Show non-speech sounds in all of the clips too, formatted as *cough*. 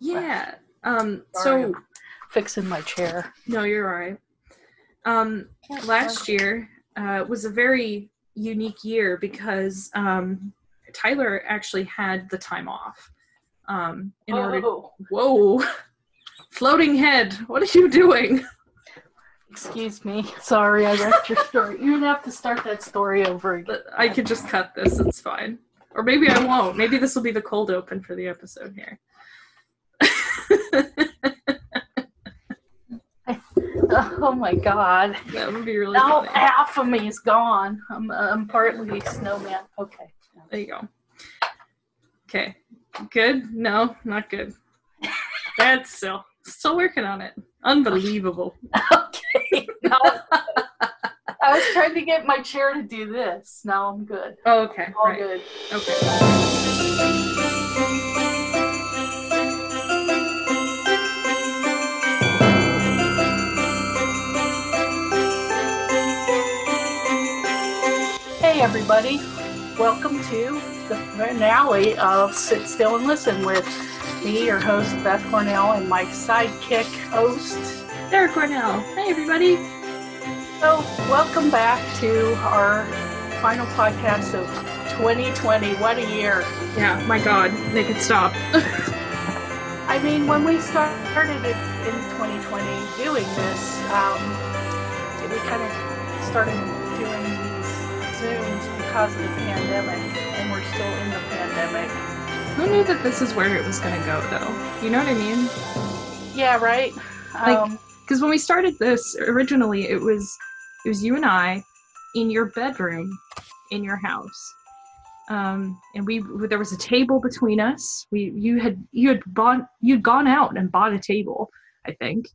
Yeah. Um. Sorry, So I'm fixing my chair. no, you're all right. Um. Last year uh, was a very unique year because um, Tyler actually had the time off. Um. In order. Oh, Whoa. *laughs* Floating head. What are you doing? excuse me. Sorry, I wrecked your story. You're gonna have to start that story over again. But I could just cut this. It's fine. Or maybe I won't. Maybe this will be the cold open for the episode here. Oh my god. that would be really Now funny. half of me is gone. I'm, I'm partly snowman. Okay. There you go. Okay. Good? No, not good. That's still still working on it. Unbelievable. *laughs* Okay. Now, I was trying to get my chair to do this. Now I'm good. Oh, okay. All Right. good. Okay. Everybody, welcome to the finale of Sit Still and Listen with me, your host Beth Cornell, and my sidekick host. Sarah Cornell. Hey everybody. So, welcome back to our final podcast of 2020. What a year! Yeah, my god. Make it stop. *laughs* I mean, when we started it in 2020 doing this, um, we kind of started Zooms because of the pandemic, and we're still in the pandemic. Who knew that this is where it was gonna go though? You know what I mean? Yeah, right. Like- um, because when we started this originally it was it was you and i in your bedroom in your house um and we there was a table between us we you had you had bought you'd gone out and bought a table i think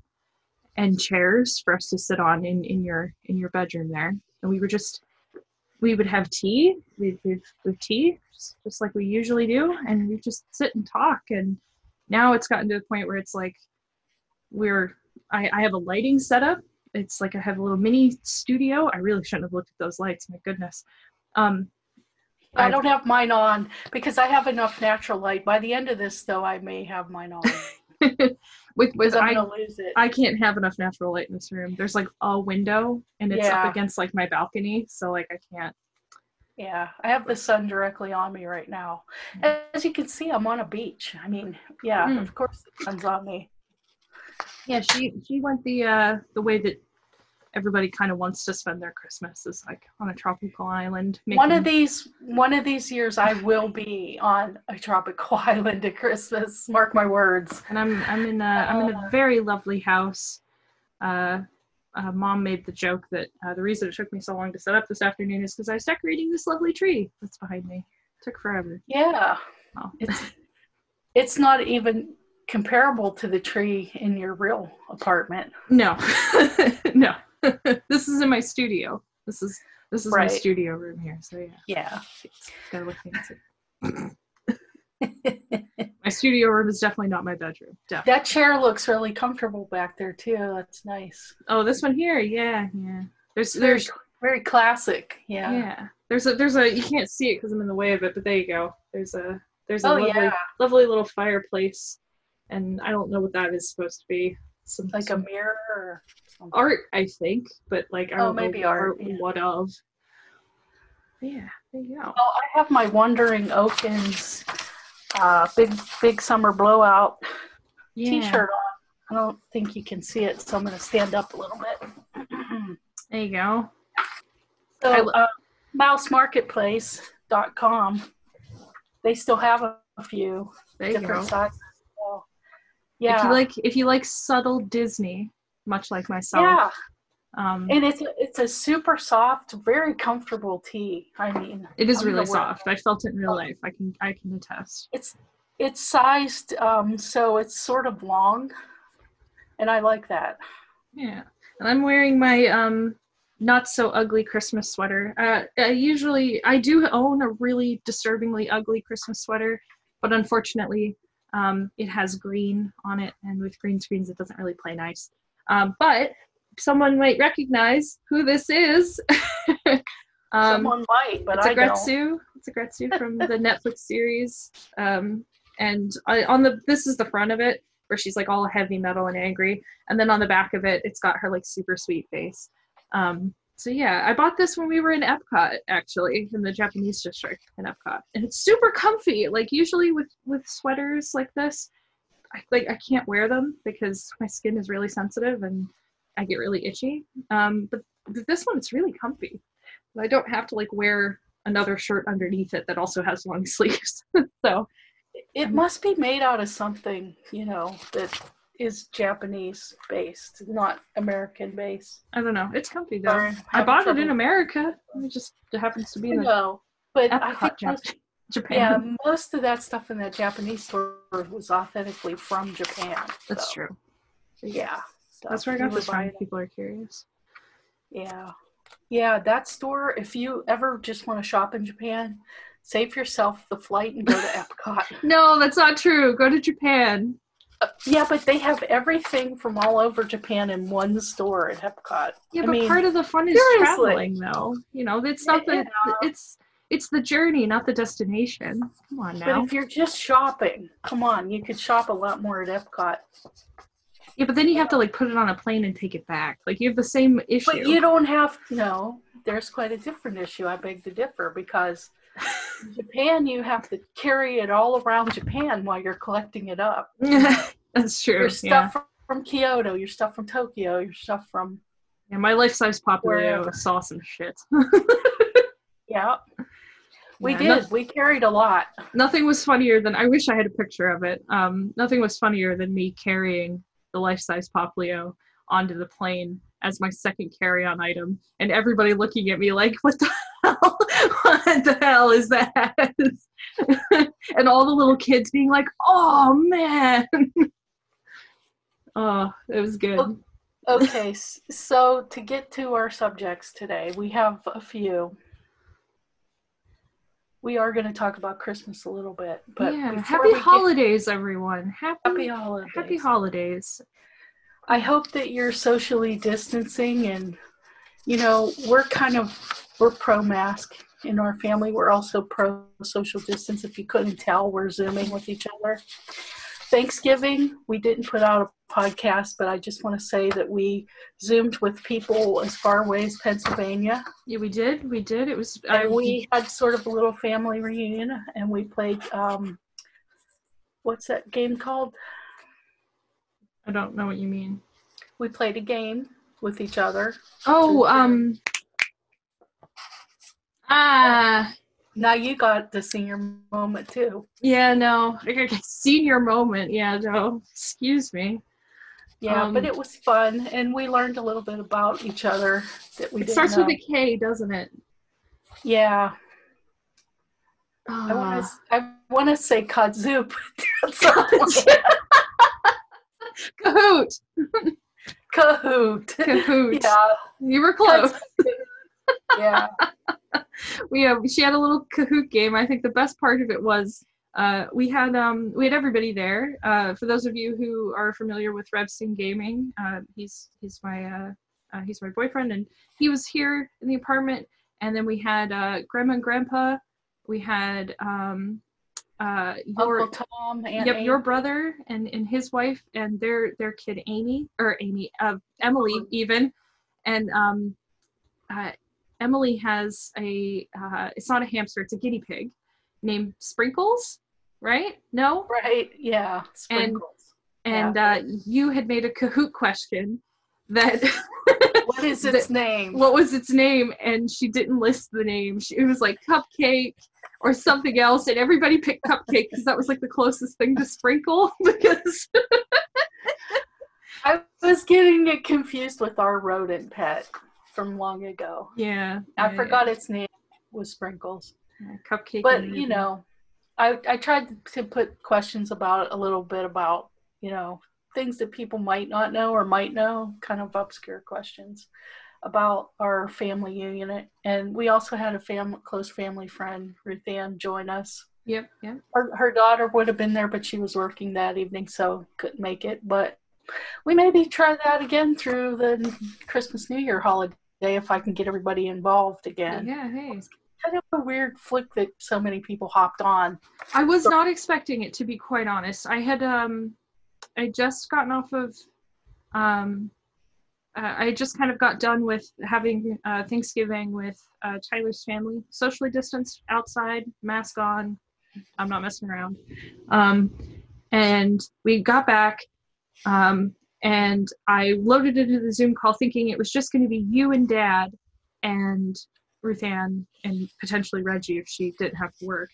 and chairs for us to sit on in in your in your bedroom there and we were just we would have tea we'd we'd with tea just, just like we usually do and we just sit and talk and now it's gotten to the point where it's like we're I, I have a lighting setup. It's like I have a little mini studio. I really shouldn't have looked at those lights. My goodness. Um, I don't have mine on because I have enough natural light. By the end of this, though, I may have mine on *laughs* *laughs* with with I'm I, gonna lose it. I can't have enough natural light in this room. There's like a window and it's Yeah. up against like my balcony, so like I can't. Yeah, I have the sun directly on me right now. As you can see, I'm on a beach. I mean, yeah, Mm. of course the sun's on me. Yeah, she she went the uh the way that everybody kind of wants to spend their Christmas is like on a tropical island. One of these, one of these years, I will be on a tropical *laughs* island at Christmas. Mark my words. and I'm I'm in a I'm in a very lovely house. Uh, uh, Mom made the joke that uh, the reason it took me so long to set up this afternoon is because I was decorating this lovely tree that's behind me. It took forever. Yeah, Oh. it's it's not even comparable to the tree in your real apartment. No, *laughs* no. *laughs* this is in my studio. This is this is my studio room here. So yeah, Yeah. it's gotta look fancy. *laughs* my studio room is definitely not my bedroom. Definitely. That chair looks really comfortable back there too. That's nice. Oh, this one here. Yeah, yeah. There's Very, there's very classic. Yeah. yeah. There's a there's a you can't see it because I'm in the way of it, but there you go. There's a there's a Oh lovely yeah, lovely little fireplace, and I don't know what that is supposed to be. Some like a mirror. Or. Art, I think, but like I Oh, don't maybe know art, yeah. what of. Yeah, there you go. Oh, I have my Wandering Oaken's uh, big big summer blowout Yeah. T-shirt on. I don't think you can see it, so I'm going to stand up a little bit. *clears throat* There you go. so, I uh, mousemarketplace.com. They still have a, a few There you different go. sizes. So, If yeah, you like if you like subtle Disney, much like myself. yeah, Um, and it's a, it's a super soft, very comfortable tee. I mean, it is I'm really soft. I felt it in real life. I can I can attest. It's it's sized um, so it's sort of long, and I like that. Yeah. And I'm wearing my um not so ugly Christmas sweater. Uh I usually I do own a really disturbingly ugly Christmas sweater, but unfortunately um it has green on it and with green screens it doesn't really play nice. Um but someone might recognize who this is. *laughs* um Someone might, but it's a I don't. Gretsu. It's a Gretsu from the Netflix series. Um and I, on the this is the front of it where she's like all heavy metal and angry, and then on the back of it, it's got her like super sweet face. Um, so yeah, I bought this when we were in Epcot actually in the Japanese district in Epcot, and it's super comfy. Like usually with with sweaters like this, I like I can't wear them because my skin is really sensitive and I get really itchy. Um, but this one it's really comfy. I don't have to like wear another shirt underneath it that also has long *laughs* sleeves. so it must be made out of something, you know, that is Japanese based, not American based. I don't know. It's comfy though. I bought trouble. it in America. It just happens to be the but Epcot, I think Japan. Yeah, most of that stuff in that Japanese store was authentically from Japan. That's so. true. Yeah. That's where I got this from. People are curious. Yeah. Yeah, that store, if you ever just want to shop in Japan, save yourself the flight and go to *laughs* Epcot. no, that's not true. Go to Japan. Uh, yeah, but they have everything from all over Japan in one store at Epcot. Yeah, I but mean, part of the fun is seriously. traveling, though. You know, it's not the yeah. it's it's the journey, not the destination. Come on now. But if you're just shopping, come on, you could shop a lot more at Epcot. Yeah, but then you have to like put it on a plane and take it back. Like you have the same issue. But you don't have no. There's quite a different issue. I beg to differ because in *laughs* Japan you have to carry it all around Japan while you're collecting it up. *laughs* That's true. Your stuff yeah. from, Kyoto, your stuff from Tokyo, your stuff from Yeah, my life size Popplio saw some shit. *laughs* yeah. We yeah, did. No, we carried a lot. Nothing was funnier than I wish I had a picture of it. Um, nothing was funnier than me carrying the life size Popplio onto the plane as my second carry on item, and everybody looking at me like, "What the hell? *laughs* what the hell is that?" *laughs* and all the little kids being like, "Oh man." *laughs* oh, it was good. Okay, so to get to our subjects today, we have a few we are going to talk about Christmas a little bit. But yeah, happy holidays, get... everyone. Happy, happy holidays. Happy holidays. I hope that you're socially distancing and, you know, we're kind of, we're pro mask in our family. We're also pro social distance. If you couldn't tell, we're Zooming with each other. Thanksgiving, we didn't put out a podcast, but I just want to say that we zoomed with people as far away as Pennsylvania. Yeah, we did. We did. It was. And we had sort of a little family reunion, and we played. Um, what's that game called? I don't know what you mean. We played a game with each other. Oh, um. Ah. Now you got the senior moment too. Yeah, no, *laughs* senior moment. Yeah, no, excuse me. Yeah, um, but it was fun, and we learned a little bit about each other that we. It starts know. with a K, doesn't it? Yeah. Uh, I want to. I want to say kudzu, *laughs* *laughs* Kahoot. Kahoot. Kahoot. Yeah. You were close. yeah. *laughs* we have, she had a little Kahoot game. I think the best part of it was uh, we had um, we had everybody there. Uh, for those of you who are familiar with Revstein Gaming, uh, he's he's my uh, uh, he's my boyfriend, and he was here in the apartment. And then we had uh, Grandma and Grandpa. We had um, your Uncle Tom and yep, your brother and, and his wife and their their kid Amy or Amy Emily even, and um, Emily has a uh, it's not a hamster, it's a guinea pig named Sprinkles, right? No? Right, yeah. Sprinkles. And and yeah. uh, you had made a Kahoot question that *laughs* what is its that, name? What was its name? And she didn't list the name. She, it was like cupcake or something else, and everybody picked cupcake because that was like the closest thing to sprinkle *laughs* because *laughs* I was getting it confused with our rodent pet from long ago. Yeah. I yeah, forgot yeah. its name was Sprinkles. Yeah, cupcake. But you know, I I tried to put questions about a little bit about you know things that people might not know or might know, kind of obscure questions about our family unit. And we also had a family close family friend, Ruth Ann, join us. Yep, yep. Her, her daughter would have been there, but she was working that evening, so couldn't make it. But we maybe try that again through the Christmas New Year holiday if I can get everybody involved again. Yeah, hey. kind of a weird flick that so many people hopped on. I was not expecting it to be quite honest. I had um I just gotten off of um uh, I just kind of got done with having uh, Thanksgiving with uh, Tyler's family, socially distanced outside, mask on. I'm not messing around. Um, and we got back, um, and I loaded into the Zoom call thinking it was just going to be you and Dad and Ruth Ann and potentially Reggie if she didn't have to work.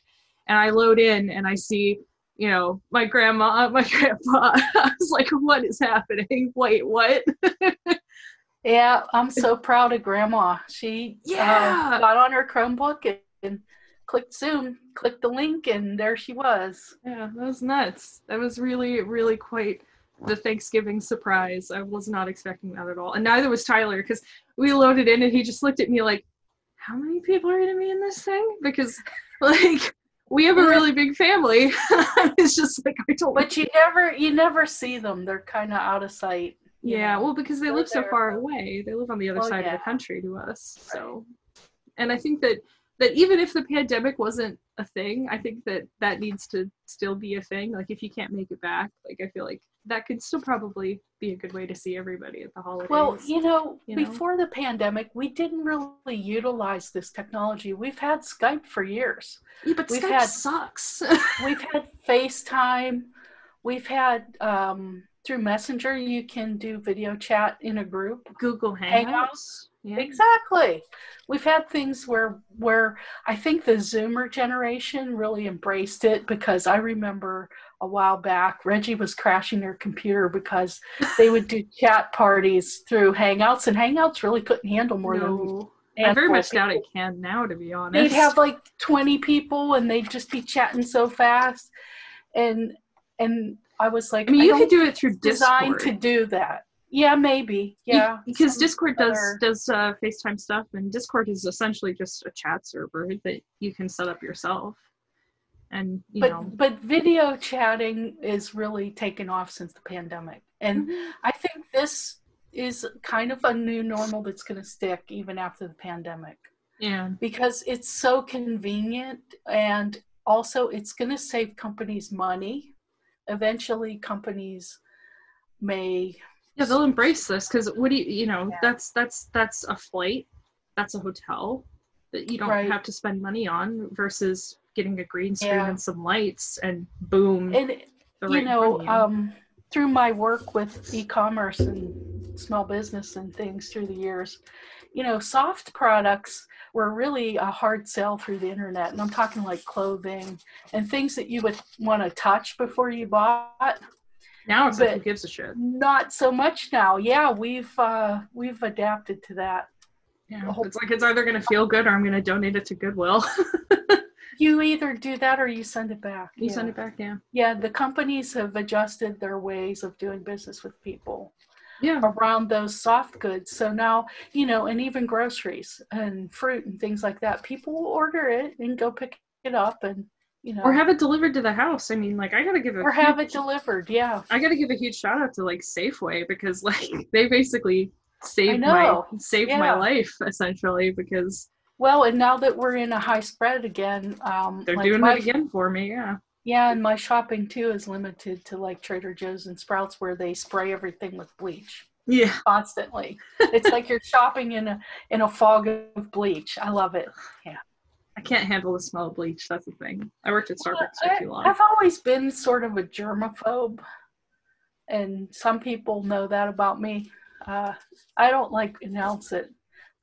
And I load in and I see, you know, my grandma, *laughs* my grandpa. I was like, what is happening? Wait, what? *laughs* Yeah, I'm so *laughs* proud of Grandma. She Yeah. uh, got on her Chromebook and, and clicked Zoom, clicked the link, and there she was. yeah, that was nuts. That was really, really quite the Thanksgiving surprise. I was not expecting that at all. And neither was Tyler because we loaded in and he just looked at me like, how many people are going to be in this thing? Because, *laughs* like, we have a really big family. *laughs* it's just like, I don't But you never, you never see them. They're kind of out of sight. Yeah, know. well, because they They're live so there, far away. They live on the other Well, side of the country to us. So, and I think that that even if the pandemic wasn't a thing, I think that that needs to still be a thing. Like if you can't make it back, like I feel like that could still probably be a good way to see everybody at the holidays. Well, you know, you know? before the pandemic, we didn't really utilize this technology. We've had Skype for years. Yeah, but we've Skype had- sucks. *laughs* We've had FaceTime. We've had um, through Messenger. You can do video chat in a group. Google Hangouts. Hangouts. Yeah. Exactly. We've had things where where I think the Zoomer generation really embraced it because I remember a while back Reggie was crashing their computer because they would do *laughs* chat parties through Hangouts and Hangouts really couldn't handle more than I very much doubt it people. can now, to be honest. They'd have like 20 people and they'd just be chatting so fast and and I was like I mean, you don't could do it through designed Discord. to do that. Yeah, maybe. Yeah. because Discord does other- does uh, FaceTime stuff, and Discord is essentially just a chat server that you can set up yourself. And you but know, but video chatting is really taken off since the pandemic and i think this is kind of a new normal that's going to stick even after the pandemic yeah, because it's so convenient and also it's going to save companies money eventually companies may yeah, they'll embrace this because what do you, you know, Yeah. that's that's that's a flight, that's a hotel that you don't Right. have to spend money on versus getting a green screen Yeah. and some lights and boom, and the you know you. um, through my work with e-commerce and small business and things through the years you know soft products were really a hard sell through the internet and i'm talking like clothing and things that you would want to touch before you bought now it's like who gives a shit. not so much now yeah we've uh we've adapted to that Yeah, it's like it's either gonna feel good or I'm gonna donate it to Goodwill. *laughs* you either do that or you send it back you yeah. send it back, yeah. yeah the companies have adjusted their ways of doing business with people Yeah, around those soft goods. So now, you know, and even groceries and fruit and things like that, people will order it and go pick it up and, you know, or have it delivered to the house. I mean, like I gotta give a or have it delivered. Yeah. I gotta give a huge shout out to like Safeway because *laughs* like they basically saved my saved my life *laughs* essentially because Well, and now that we're in a high spread again, um, they're like doing my, it again for me. Yeah, Yeah, and my shopping too is limited to like Trader Joe's and Sprouts where they spray everything with bleach yeah. constantly. it's like you're *laughs* shopping in a in a fog of bleach. I love it. I can't handle the smell of bleach. That's the thing. I worked at Starbucks Well, for too long. I, have always been sort of a germaphobe, and some people know that about me. Uh, I don't like announce it,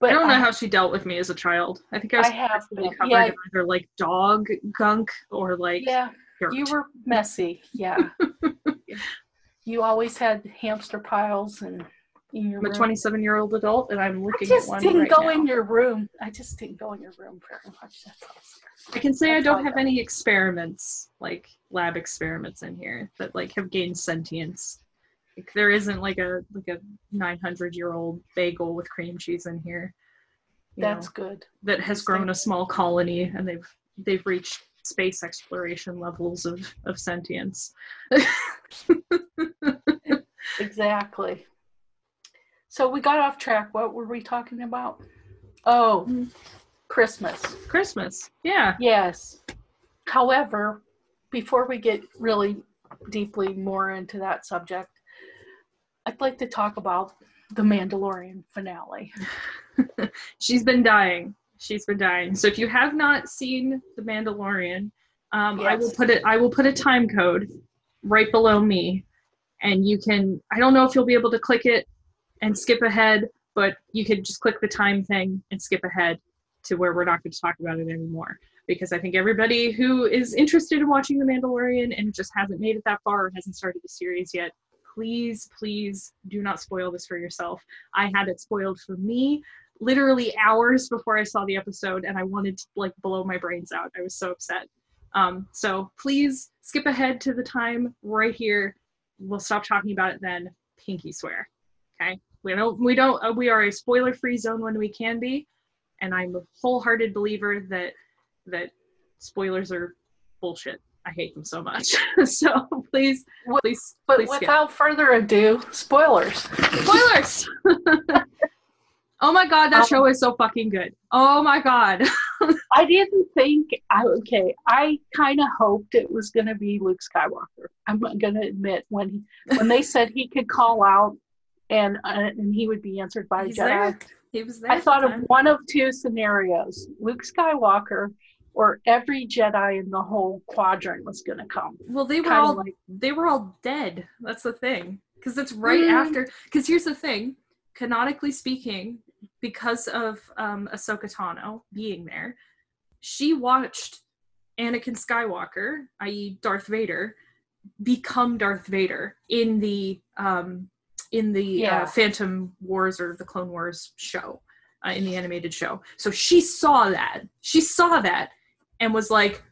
but I don't know how she dealt with me as a child. I think I was I have been. covered Yeah. in either like dog gunk or like Yeah, dirt. you were messy. Yeah, *laughs* you always had hamster piles and I'm a 27 year old adult and I'm I looking at just one didn't right go now. in your room. I just didn't go in your room very much. That's all. I can say I That's don't have that. any experiments, like lab experiments in here that like have gained sentience. Like, there isn't like a like a 900 year old bagel with cream cheese in here. That's know, good. that has grown a small colony and they've they've reached space exploration levels of of sentience. *laughs* Exactly. So we got off track. What were we talking about? Oh, Mm. Christmas. Christmas. Yeah. Yes. However, before we get really deeply more into that subject, I'd like to talk about the Mandalorian finale. *laughs* She's been dying. She's been dying. So if you have not seen The Mandalorian, um, I will put it. I will put a time code right below me, and you can. I don't know if you'll be able to click it and skip ahead, but you could just click the time thing and skip ahead to where we're not going to talk about it anymore. Because I think everybody who is interested in watching The Mandalorian and just hasn't made it that far or hasn't started the series yet, please, please do not spoil this for yourself. I had it spoiled for me literally hours before I saw the episode, and I wanted to like blow my brains out. I was so upset. Um, so please skip ahead to the time right here. We'll stop talking about it then. Pinky swear. Okay. We don't. We don't. Uh, we are a spoiler-free zone when we can be, and I'm a wholehearted believer that that spoilers are bullshit. I hate them so much. *laughs* so please, please, But please skip. without further ado, spoilers. Spoilers. *laughs* oh my god, that Um, show is so fucking good. Oh my god. *laughs* I didn't think. I, okay, I kind of hoped it was going to be Luke Skywalker. I'm going to admit when he, when they said he could call out and uh, and he would be answered by a He's Jedi. there. He was there. I thought of one of two scenarios: Luke Skywalker or every Jedi in the whole quadrant was going to come. Well, they were Kind all like, they were all dead. That's the thing. Because it's right Mm. after. Because here's the thing. Canonically speaking, because of um, Ahsoka Tano being there, she watched Anakin Skywalker, i.e., Darth Vader, become Darth Vader in the um, in the Yeah. uh, Phantom Wars or the Clone Wars show, uh, in the animated show. So she saw that. She saw that and was like,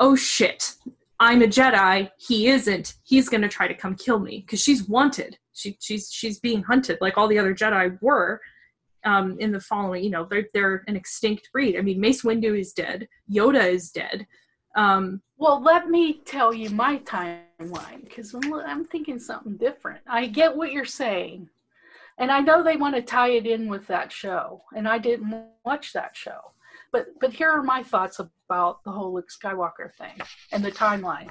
"Oh shit, I'm a Jedi. He isn't. He's gonna try to come kill me because she's wanted. She she's she's being hunted like all the other Jedi were." Um, in the following, you know, they're they're an extinct breed. I mean, Mace Windu is dead. Yoda is dead. Um, Well, let me tell you my timeline because I'm, thinking something different. I get what you're saying, and I know they want to tie it in with that show, and I didn't watch that show. But but here are my thoughts about the whole Luke Skywalker thing and the timeline.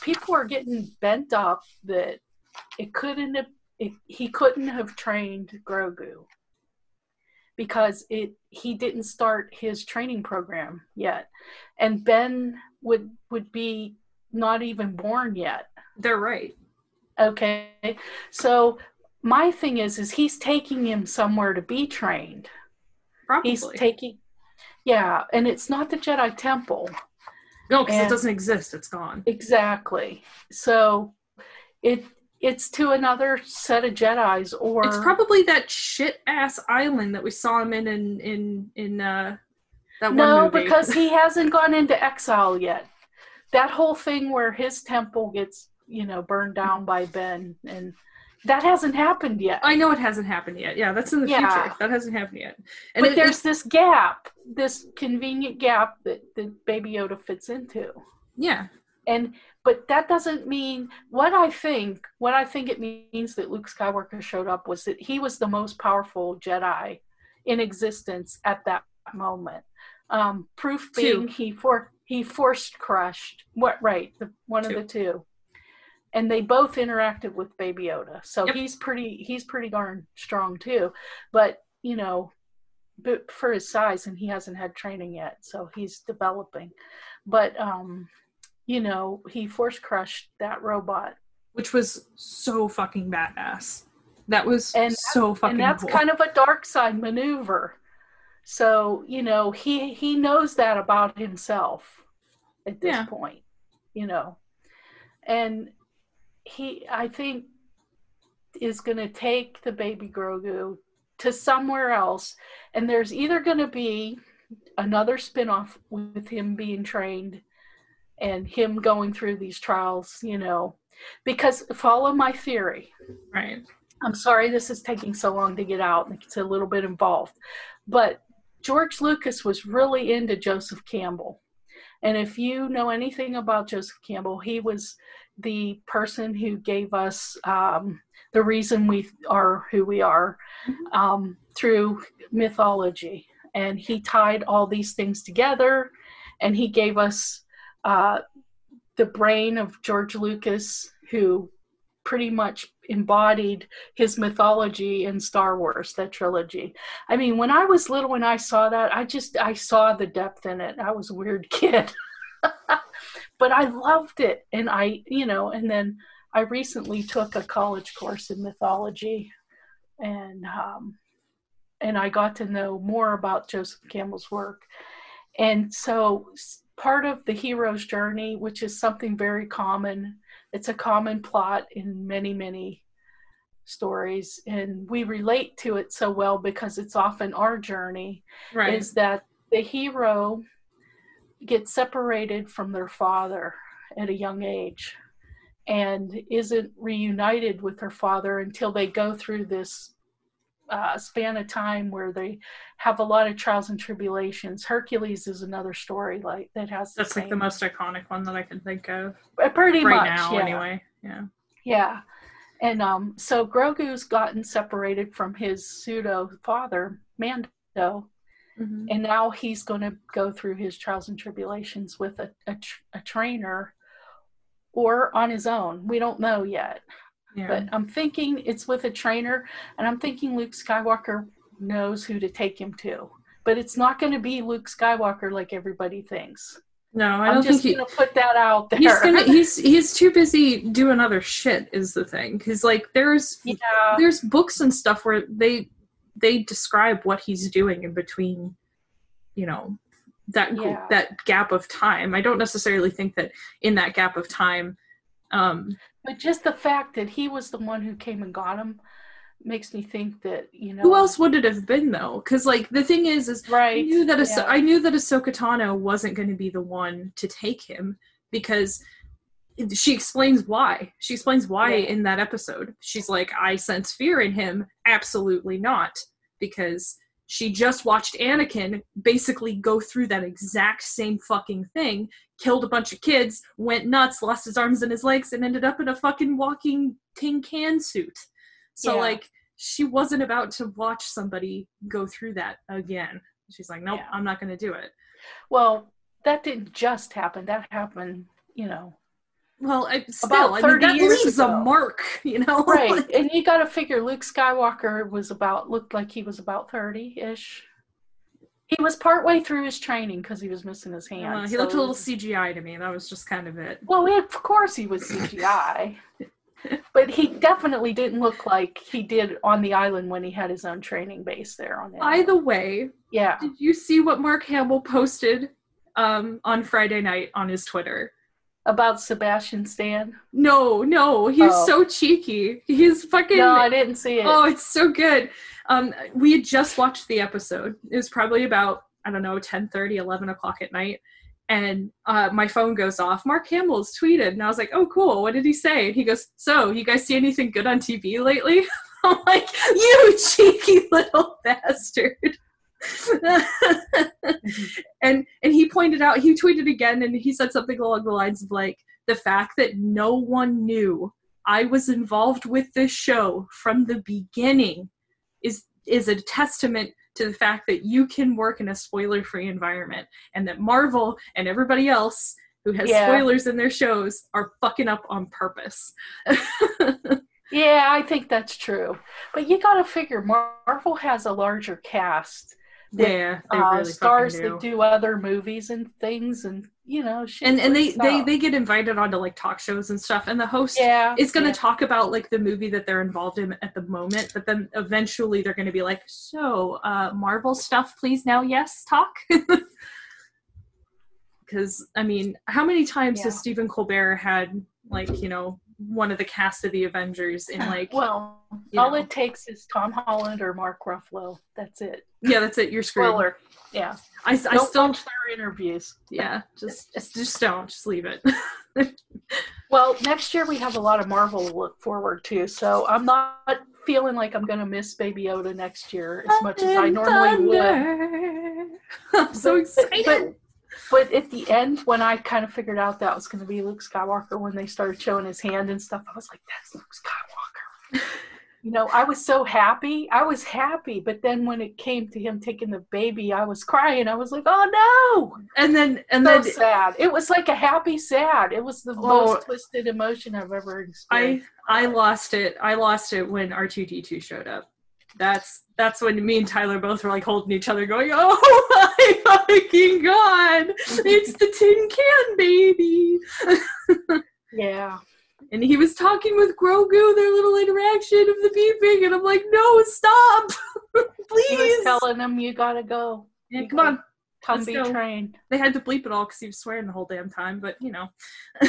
People are getting bent up that it couldn't have it, he couldn't have trained Grogu because it he didn't start his training program yet and Ben would would be not even born yet. they're right. Okay, so my thing is, is he's taking him somewhere to be trained. Probably. He's taking, yeah, and it's not the Jedi Temple no, because it doesn't exist. It's gone. exactly. So it it's to another set of Jedi's, or It's probably that shit ass island that we saw him in in in in uh, that one no, because he *laughs* hasn't gone into exile yet. That whole thing where his temple gets you know burned down by Ben and. That hasn't happened yet. I know it hasn't happened yet. Yeah, that's in the Yeah. future. That hasn't happened yet. And but it- there's this gap, this convenient gap that, that Baby Yoda fits into. yeah, And but that doesn't mean what I think. What I think it means that Luke Skywalker showed up was that he was the most powerful Jedi in existence at that moment. Um, proof being Two. he for he forced crushed what right the one Two. of the two, and they both interacted with Baby Yoda. So Yep. he's pretty he's pretty darn strong too. But you know, but for his size, and he hasn't had training yet, so he's developing. But um, you know, he force crushed that robot, which was so fucking badass. That was And so fucking and that's cool. kind of a dark side maneuver. So you know, he he knows that about himself at this Yeah. point, you know, and he I think is going to take the baby Grogu to somewhere else, and there's either going to be another spin-off with him being trained and him going through these trials, you know, because follow my theory. right. I'm sorry this is taking so long to get out. It's a little bit involved. But George Lucas was really into Joseph Campbell. And if you know anything about Joseph Campbell, he was the person who gave us um, the reason we are who we are um, through mythology. and he tied all these things together and he gave us uh, the brain of george lucas who pretty much embodied his mythology in star wars that trilogy. I mean when i was little when i saw that i just i saw the depth in it. I was a weird *laughs* kid. But i loved it. And i you know and then i recently took a college course in mythology. And um, and I got to know more about Joseph Campbell's work. And so part of the hero's journey, which is something very common, it's a common plot in many, many stories, and we relate to it so well because it's often our journey, Right. is that the hero gets separated from their father at a young age and isn't reunited with her father until they go through this uh, span of time where they have a lot of trials and tribulations. Hercules is another story like that has That's like the most iconic one that I can think of uh, pretty right much now, yeah. anyway. Yeah. Yeah. And um, so Grogu's gotten separated from his pseudo father, Mando, Mhm. and now he's going to go through his trials and tribulations with a, a, tr- a trainer or on his own. We don't know yet. Yeah. But I'm thinking it's with a trainer, and I'm thinking Luke Skywalker knows who to take him to. But it's not going to be Luke Skywalker like everybody thinks. no, I I'm don't just think he, going to put that out there. he's gonna. He's he's too busy doing other shit. Is the thing because like there's yeah, there's books and stuff where they they describe what he's doing in between you know that Yeah. that gap of time i don't necessarily think that in that gap of time um but just the fact that he was the one who came and got him makes me think that you know who else would it have been though because like the thing is is right i knew that yeah. I knew that ahsoka tano wasn't going to be the one to take him because she explains why she explains why Yeah. in that episode she's like i sense fear in him absolutely not because she just watched anakin basically go through that exact same fucking thing killed a bunch of kids went nuts lost his arms and his legs and ended up in a fucking walking tin can suit so Yeah. like she wasn't about to watch somebody go through that again she's like nope Yeah. i'm not going to do it Well, that didn't just happen. That happened, you know. Well, I, still, About I mean, 30 that years leaves a mark, *laughs* you know. Right. *laughs* and you got to figure Luke Skywalker was about looked like he was about 30-ish. He was partway through his training because he was missing his hand. Uh, he so- looked a little CGI to me. That was just kind of it. Well, of course he was CGI. *laughs* but he definitely didn't look like he did on the island when he had his own training base there on the By the way, yeah. did you see what Mark Hamill posted um, on Friday night on his Twitter? About Sebastian Stan. No, no, he's Oh. so cheeky. He's fucking. No, I didn't see it. Oh, it's so good. Um, we had just watched the episode. It was probably about, I don't know, 10 30, 11 o'clock at night. And uh, my phone goes off. Mark Hamill's tweeted. And I was like, oh, cool. What did he say? And he goes, so, you guys see anything good on TV lately? *laughs* I'm like, you cheeky *laughs* little bastard. *laughs* and and he pointed out he tweeted again and he said something along the lines of like the fact that no one knew I was involved with this show from the beginning is is a testament to the fact that you can work in a spoiler free environment and that Marvel and everybody else who has Yeah. spoilers in their shows are fucking up on purpose. *laughs* Yeah, I think that's true. But you got to figure Marvel has a larger cast. With, yeah, they uh, really stars do. that do other movies and things, and you know, shit and and they, works they they get invited onto like talk shows and stuff and the host yeah, is going to yeah. talk about like the movie that they're involved in at the moment but then eventually they're going to be like so uh marvel stuff please now yes talk *laughs* because i mean how many times has stephen colbert had like you know one of the cast of the avengers in *sighs* like well, all know. it takes is Tom Holland or Mark Ruffalo. That's it. Yeah that's it you're screwed Spoiler. Yeah. i, I Don't still watch their interviews. yeah just just just don't just leave it *laughs* Well, next year we have a lot of Marvel to look forward to, so I'm not feeling like I'm going to miss Baby Yoda next year as much as I normally would. would *laughs* i'm so excited But, but at the end, when I kind of figured out that was going to be Luke Skywalker, when they started showing his hand and stuff, I was like, "That's Luke Skywalker." You know, I was so happy. I was happy, but then when it came to him taking the baby, I was crying. I was like, "Oh no!" And then, and so then, sad. It was like a happy sad. It was the Oh. most twisted emotion I've ever experienced. I. I lost it. I lost it when R two D two showed up. That's that's when me and Tyler both were like holding each other, going, "Oh *laughs* my fucking god, it's the tin can baby!" *laughs* yeah. And he was talking with Grogu, their little interaction of the beeping, and I'm like, "No, stop, please. *laughs* He was please!" telling him, "You gotta go. Yeah, come on. Come be go. trained." They had to bleep it all because he was swearing the whole damn time, but you know. *laughs*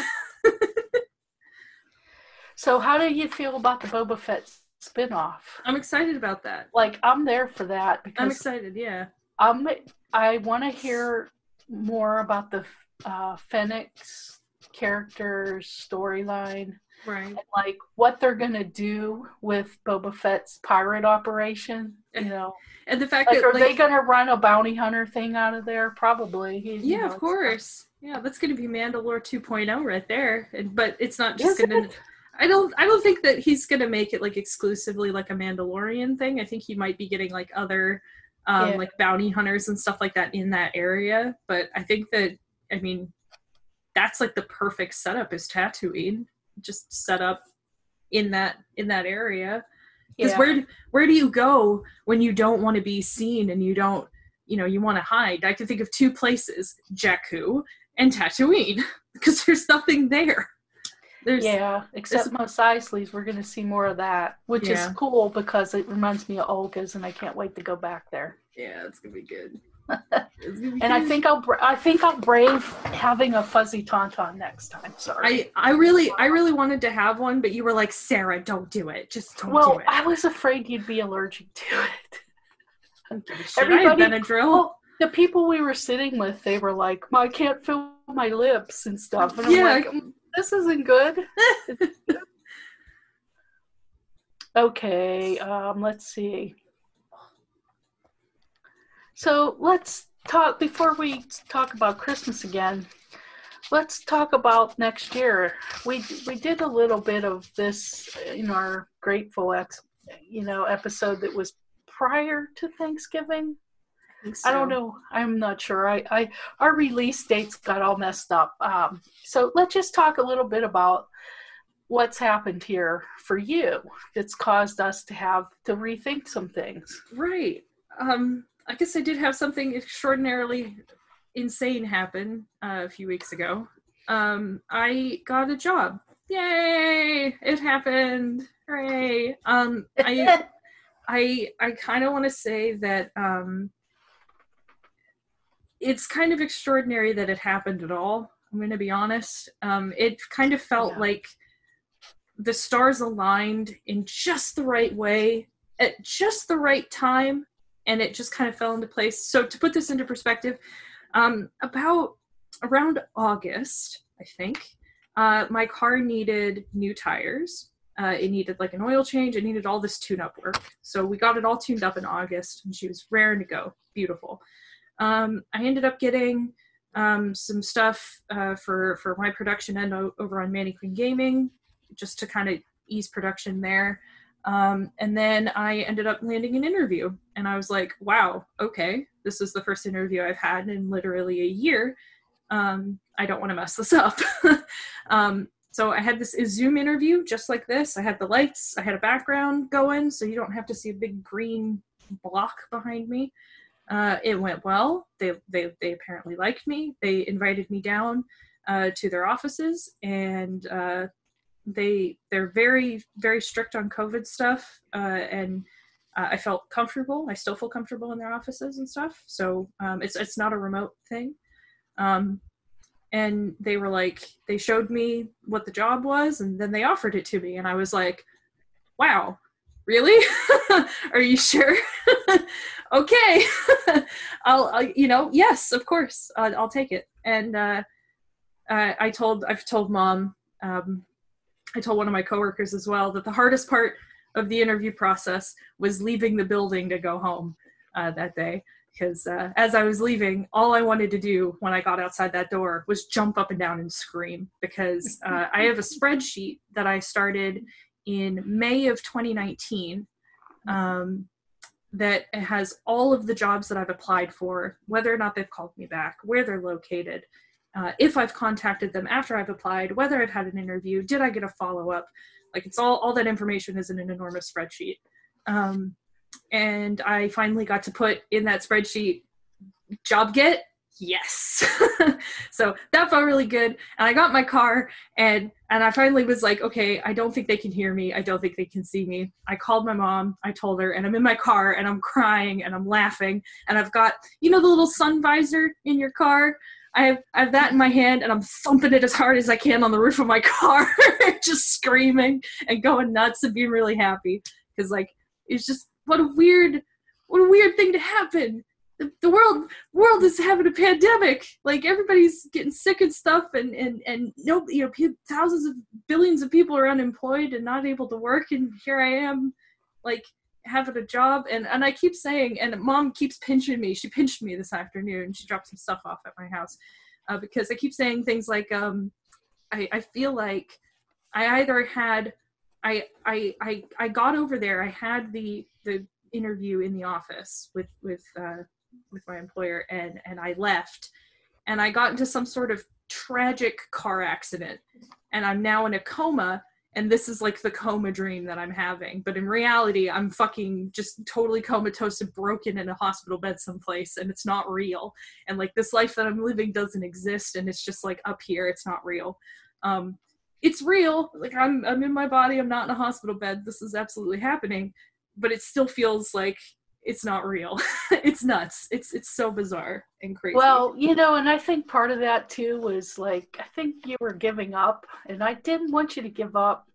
So, how do you feel about the Boba Fett spinoff? I'm excited about that. Like, I'm there for that I'm excited, yeah. I'm, I want to hear more about the uh, Fennec character's storyline, Right. and like what they're gonna do with Boba Fett's pirate operation. You know, *laughs* And the fact like that are like, they gonna run a bounty hunter thing out of there? Probably. You Yeah, know, of course. Yeah, that's gonna be Mandalore 2.0 right there. And, but it's not just Is gonna. it? I don't. I don't think that he's gonna make it like exclusively like a Mandalorian thing. I think he might be getting like other, um, Yeah. like bounty hunters and stuff like that in that area. But I think that I mean, that's like the perfect setup is Tatooine. Just set up in that in that area. Because Yeah. where where do you go when you don't want to be seen and you don't you know you want to hide? I can think of two places: Jakku and Tatooine, *laughs* because there's nothing there. There's Yeah, except Mos Eisley's, we're going to see more of that, which Yeah. is cool because it reminds me of Oga's, and I can't wait to go back there. yeah, it's gonna be good. It's gonna be And I think I'll, bra- I think I'll brave having a fuzzy tauntaun next time. Sorry. I I really I really wanted to have one, but you were like Sarah, don't do it. Just don't well, do it. I was afraid you'd be allergic to it. a. I everybody- Benadryl. Well, the people we were sitting with, they were like, "I can't feel my lips and stuff," and I'm Yeah. like, "This isn't good." *laughs* Okay, um, let's see. So let's talk before we talk about Christmas again. Let's talk about next year. We we did a little bit of this in our grateful ex, you know, episode that was prior to Thanksgiving. I don't know. I'm not sure. I, I our release dates got all messed up. Um, so let's just talk a little bit about what's happened here for you that's caused us to have to rethink some things. Right. Um, I guess I did have something extraordinarily insane happen uh, a few weeks ago. Um, I got a job. Yay! It happened. Hooray! Um, I *laughs* I I kind of want to say that um, it's kind of extraordinary that it happened at all. I'm going to be honest. Um, it kind of felt Yeah. like the stars aligned in just the right way at just the right time, and it just kind of fell into place. So to put this into perspective, um, about around August, I think, uh, my car needed new tires. Uh, it needed like an oil change. It needed all this tune-up work. So we got it all tuned up in August, and she was raring to go. Beautiful. Um, I ended up getting um, some stuff uh, for for my production end over on Manny Queen Gaming, just to kind of ease production there. Um, and then I ended up landing an interview, and I was like, "Wow, okay, this is the first interview I've had in literally a year. Um, I don't want to mess this up." *laughs* um, so I had this Zoom interview just like this. I had the lights, I had a background going, so you don't have to see a big green block behind me. Uh, it went well. They, they they apparently liked me. They invited me down uh, to their offices, and uh, they they're very very strict on COVID stuff. Uh, and uh, I felt comfortable. I still feel comfortable in their offices and stuff. So um, it's it's not a remote thing. Um, and they were like, they showed me what the job was, and then they offered it to me, and I was like, wow, really? *laughs* Are you sure? *laughs* okay, *laughs* I'll, i you know, yes, of course, uh, I'll take it. And uh, I, I told, I've told mom, um, I told one of my coworkers as well that the hardest part of the interview process was leaving the building to go home uh, that day. Because uh, as I was leaving, all I wanted to do when I got outside that door was jump up and down and scream. Because uh, I have a spreadsheet that I started in May of 2019 um, that has all of the jobs that I've applied for, whether or not they've called me back, where they're located, uh, if I've contacted them after I've applied, whether I've had an interview, did I get a follow up? Like it's all all that information is in an enormous spreadsheet. Um, and I finally got to put in that spreadsheet job get? Yes. *laughs* So that felt really good. And i got my car and and i finally was like okay i don't think they can hear me. I don't think they can see me. I called my mom. I told her and i'm in my car and i'm crying and i'm laughing. And i've got you know the little sun visor in your car I have, I have that in my hand and I'm thumping it as hard as I can on the roof of my *laughs* car, just screaming and going nuts and being really happy. Because, like, it's just what a weird, what a weird thing to happen the, the world world is having a pandemic like everybody's getting sick and stuff and and and no you know thousands of billions of people are unemployed and not able to work and here i am like having a job and and i keep saying and mom keeps pinching me she pinched me this afternoon she dropped some stuff off at my house uh, because i keep saying things like um i i feel like i either had I, I I I got over there. I had the the interview in the office with with uh, with my employer and and I left and I got into some sort of tragic car accident and I'm now in a coma and this is like the coma dream that I'm having. But in reality, I'm fucking just totally comatose and broken in a hospital bed someplace, and it's not real. And like this life that I'm living doesn't exist, and it's just like up here, it's not real. Um, it's real. Like I'm, I'm in my body. I'm not in a hospital bed. This is absolutely happening, but it still feels like it's not real. *laughs* it's nuts. It's it's so bizarre and crazy. Well, you know, and I think part of that too was like I think you were giving up and I didn't want you to give up.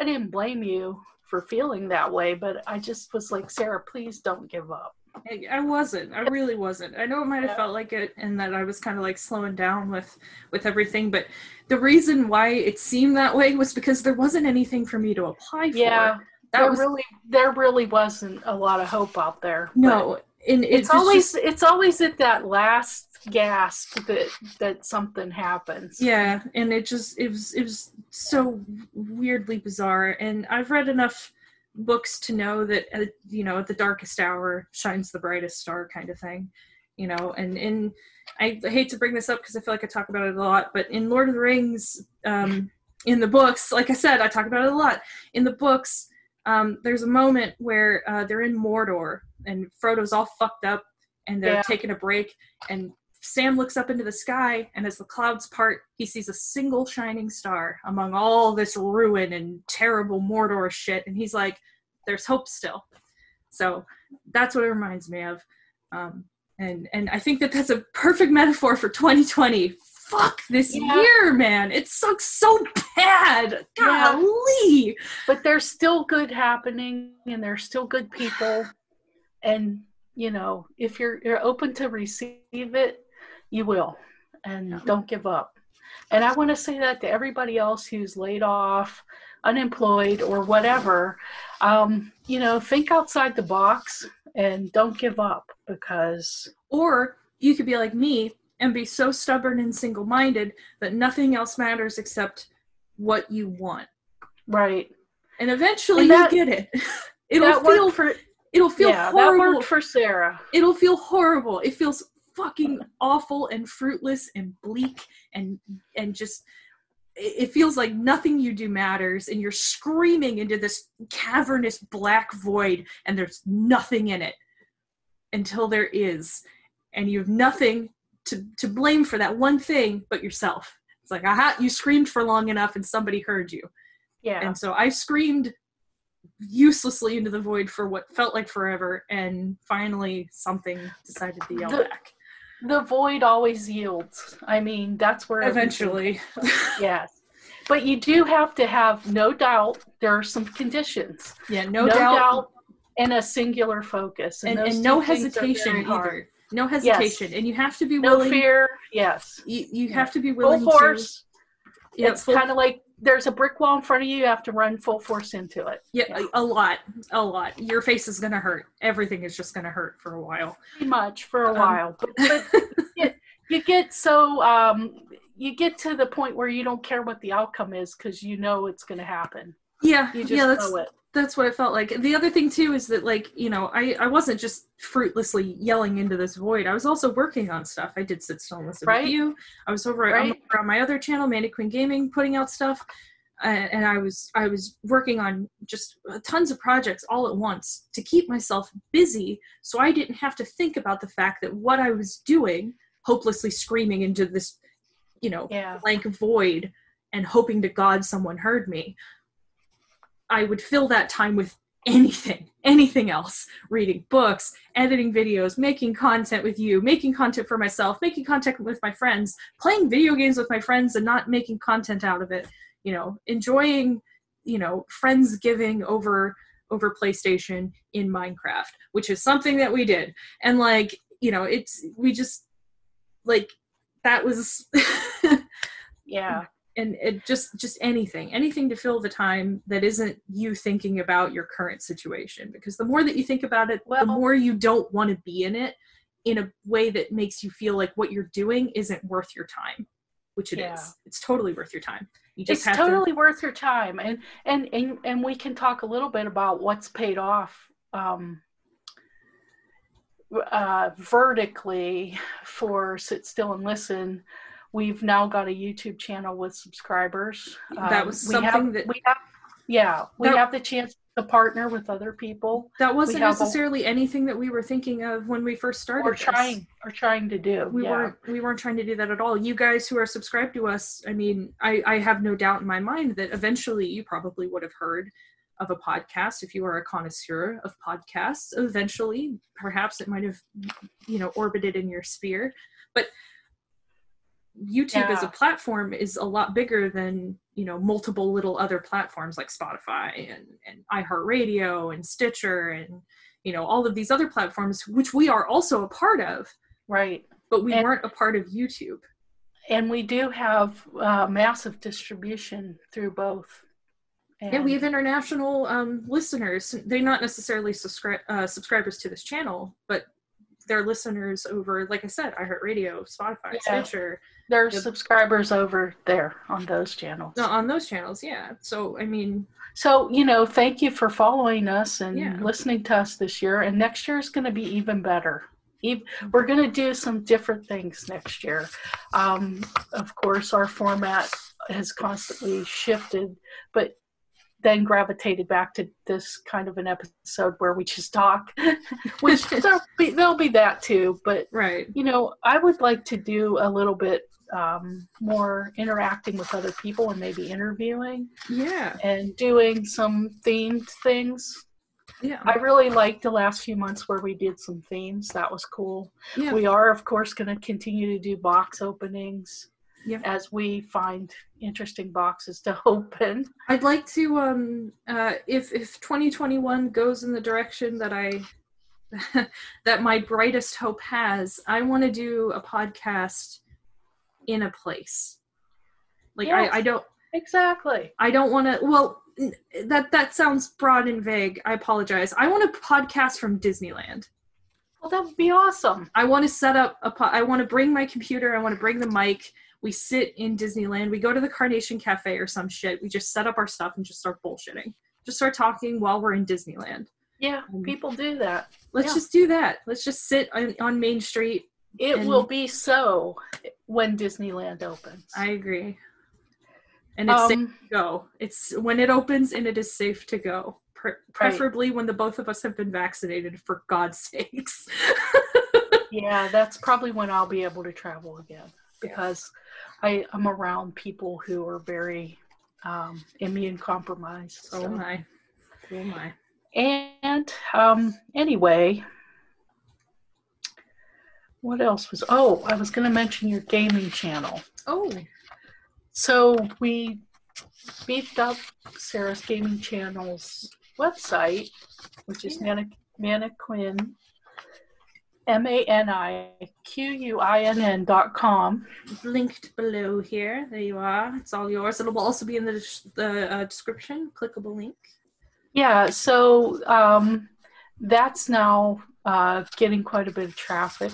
I didn't blame you for feeling that way, but I just was like, Sarah, please don't give up. I, I wasn't. I really wasn't. I know it might have felt like it and that I was kind of like slowing down with with everything, but the reason why it seemed that way was because there wasn't anything for me to apply for. Yeah that there was, really there really wasn't a lot of hope out there. No, and it's, it's always just, it's always at that last gasp that that something happens. Yeah, and it just it was it was so weirdly bizarre. And I've read enough books to know that uh, you know at the darkest hour shines the brightest star kind of thing you know and in i hate to bring this up because i feel like i talk about it a lot but in lord of the rings um in the books like i said i talk about it a lot in the books um, there's a moment where uh, they're in Mordor and Frodo's all fucked up and they're yeah. taking a break and Sam looks up into the sky and as the clouds part, he sees a single shining star among all this ruin and terrible Mordor shit and he's like, there's hope still. So that's what it reminds me of. Um, and and I think that that's a perfect metaphor for 2020 fuck this yeah. year, man. It sucks so bad. Golly. Yeah. But there's still good happening and there's still good people. And, you know, if you're you're open to receive it, you will. And yeah. don't give up. And I want to say that to everybody else who's laid off, unemployed, or whatever. Um, you know, think outside the box and don't give up because. Or you could be like me and be so stubborn and single minded that nothing else matters except what you want. Right. And eventually and that, you get it. *laughs* it'll feel for it'll feel yeah, horrible. That worked for Sarah. It'll feel horrible. It feels fucking awful and fruitless and bleak and and just it feels like nothing you do matters and you're screaming into this cavernous black void and there's nothing in it until there is and you have nothing to to blame for that one thing but yourself. It's like aha you screamed for long enough and somebody heard you. Yeah. And so i screamed uselessly into the void for what felt like forever and finally something decided to yell the, back. the void always yields. I mean that's where eventually. *laughs* Yes. But you do have to have no doubt there are some conditions. Yeah no, no doubt, doubt and a singular focus and, and, and no hesitation either no hesitation, yes. and you have to be willing. No fear. Yes. You you yeah. have to be willing. Full force. To, it's kind of like there's a brick wall in front of you. You have to run full force into it. Yeah, yeah. A, a, lot, a lot. Your face is gonna hurt. Everything is just gonna hurt for a while. Pretty much for a um, while, but, but *laughs* you, you get so um, you get to the point where you don't care what the outcome is because you know it's gonna happen. Yeah, You just yeah, that's know it. That's what it felt like. The other thing too is that like you know I I wasn't just fruitlessly yelling into this void. I was also working on stuff. I did sit still and listen Right. with you. I was over, Right. Over on my other channel, Maniquinn Gaming, putting out stuff, and, and I was I was working on just tons of projects all at once to keep myself busy, so I didn't have to think about the fact that what I was doing, hopelessly screaming into this, you know, Yeah. blank void and hoping to God someone heard me. I would fill that time with anything, anything else reading books, editing videos, making content with you, making content for myself, making content with my friends, playing video games with my friends and not making content out of it, you know, enjoying, you know, friends giving over over PlayStation in Minecraft, which is something that we did. And like, you know, it's we just like that was *laughs* Yeah. And it just just anything anything to fill the time that isn't you thinking about your current situation because the more that you think about it Well- the more you don't want to be in it in a way that makes you feel like what you're doing isn't worth your time which it is. Yeah. it's totally worth your time you just it's totally worth your time and, and and and we can talk a little bit about what's paid off um uh vertically for sit still and listen we've now got a youtube channel with subscribers. That Um, was we something have, that- we have yeah we That- have the chance to partner with other people. That wasn't have a- necessarily anything that we were thinking of when we first started or this. trying or trying to do we yeah. weren't we weren't trying to do that at all. You guys who are subscribed to us i mean i i have no doubt in my mind that eventually you probably would have heard of a podcast if you are a connoisseur of podcasts. Eventually perhaps it might have you know orbited in your sphere. But youtube as a platform is a lot bigger than you know multiple little other platforms like spotify and and iheartradio and stitcher and you know all of these other platforms which we are also a part of right but we And- weren't a part of YouTube. and we do have uh, massive distribution through both And we have international um, listeners. They're not necessarily subscri- uh, subscribers to this channel, but they're listeners over, like I said, iHeartRadio, Spotify, Yeah. Stitcher, There's Yep. subscribers over there on those channels. no, on those channels. Yeah. So I mean, So, you know, thank you for following us and Yeah. listening to us this year. And next year is going to be even better. We're going to do some different things next year. Um, of course, our format has constantly shifted, but then gravitated back to this kind of an episode where we just talk, *laughs* which there'll be, there'll be that too. But right. you know, I would like to do a little bit um, more interacting with other people and maybe interviewing Yeah. and doing some themed things. Yeah. I really liked the last few months where we did some themes. That was cool. yeah. We are, of course, going to continue to do box openings Yeah. as we find interesting boxes to *laughs* open. I'd like to um uh if if 2021 goes in the direction that I *laughs* that my brightest hope has, I want to do a podcast in a place. Like Yes. I I don't Exactly. I don't want to well that that sounds broad and vague. I apologize. I want a podcast from Disneyland. Well, that would be awesome. I want to set up a po- I want to bring my computer, I want to bring the mic. We sit in Disneyland. We go to the Carnation Cafe or some shit. We just set up our stuff and just start bullshitting. Just start talking while we're in Disneyland. Yeah, Um, people do that. Let's Yeah. just do that. Let's just sit on, on Main Street. It And- will be so when Disneyland opens. I agree. And it's safe um, to go. It's when it opens and it is safe to go. Pre- preferably when the both of us have been vaccinated, for God's sakes. *laughs* yeah, that's probably when I'll be able to travel again Yeah. because I am around people who are very um, immune compromised. oh my. Oh my. And um, anyway, what else was? Oh, I was going to mention your gaming channel. Oh. So we beefed up Sarah's gaming channel's website, which is Yeah. M A N I Q U I N N dot com. linked below here. There you are. It's all yours. It'll also be in the the uh, description. Clickable link. Yeah, so um, that's now uh, getting quite a bit of traffic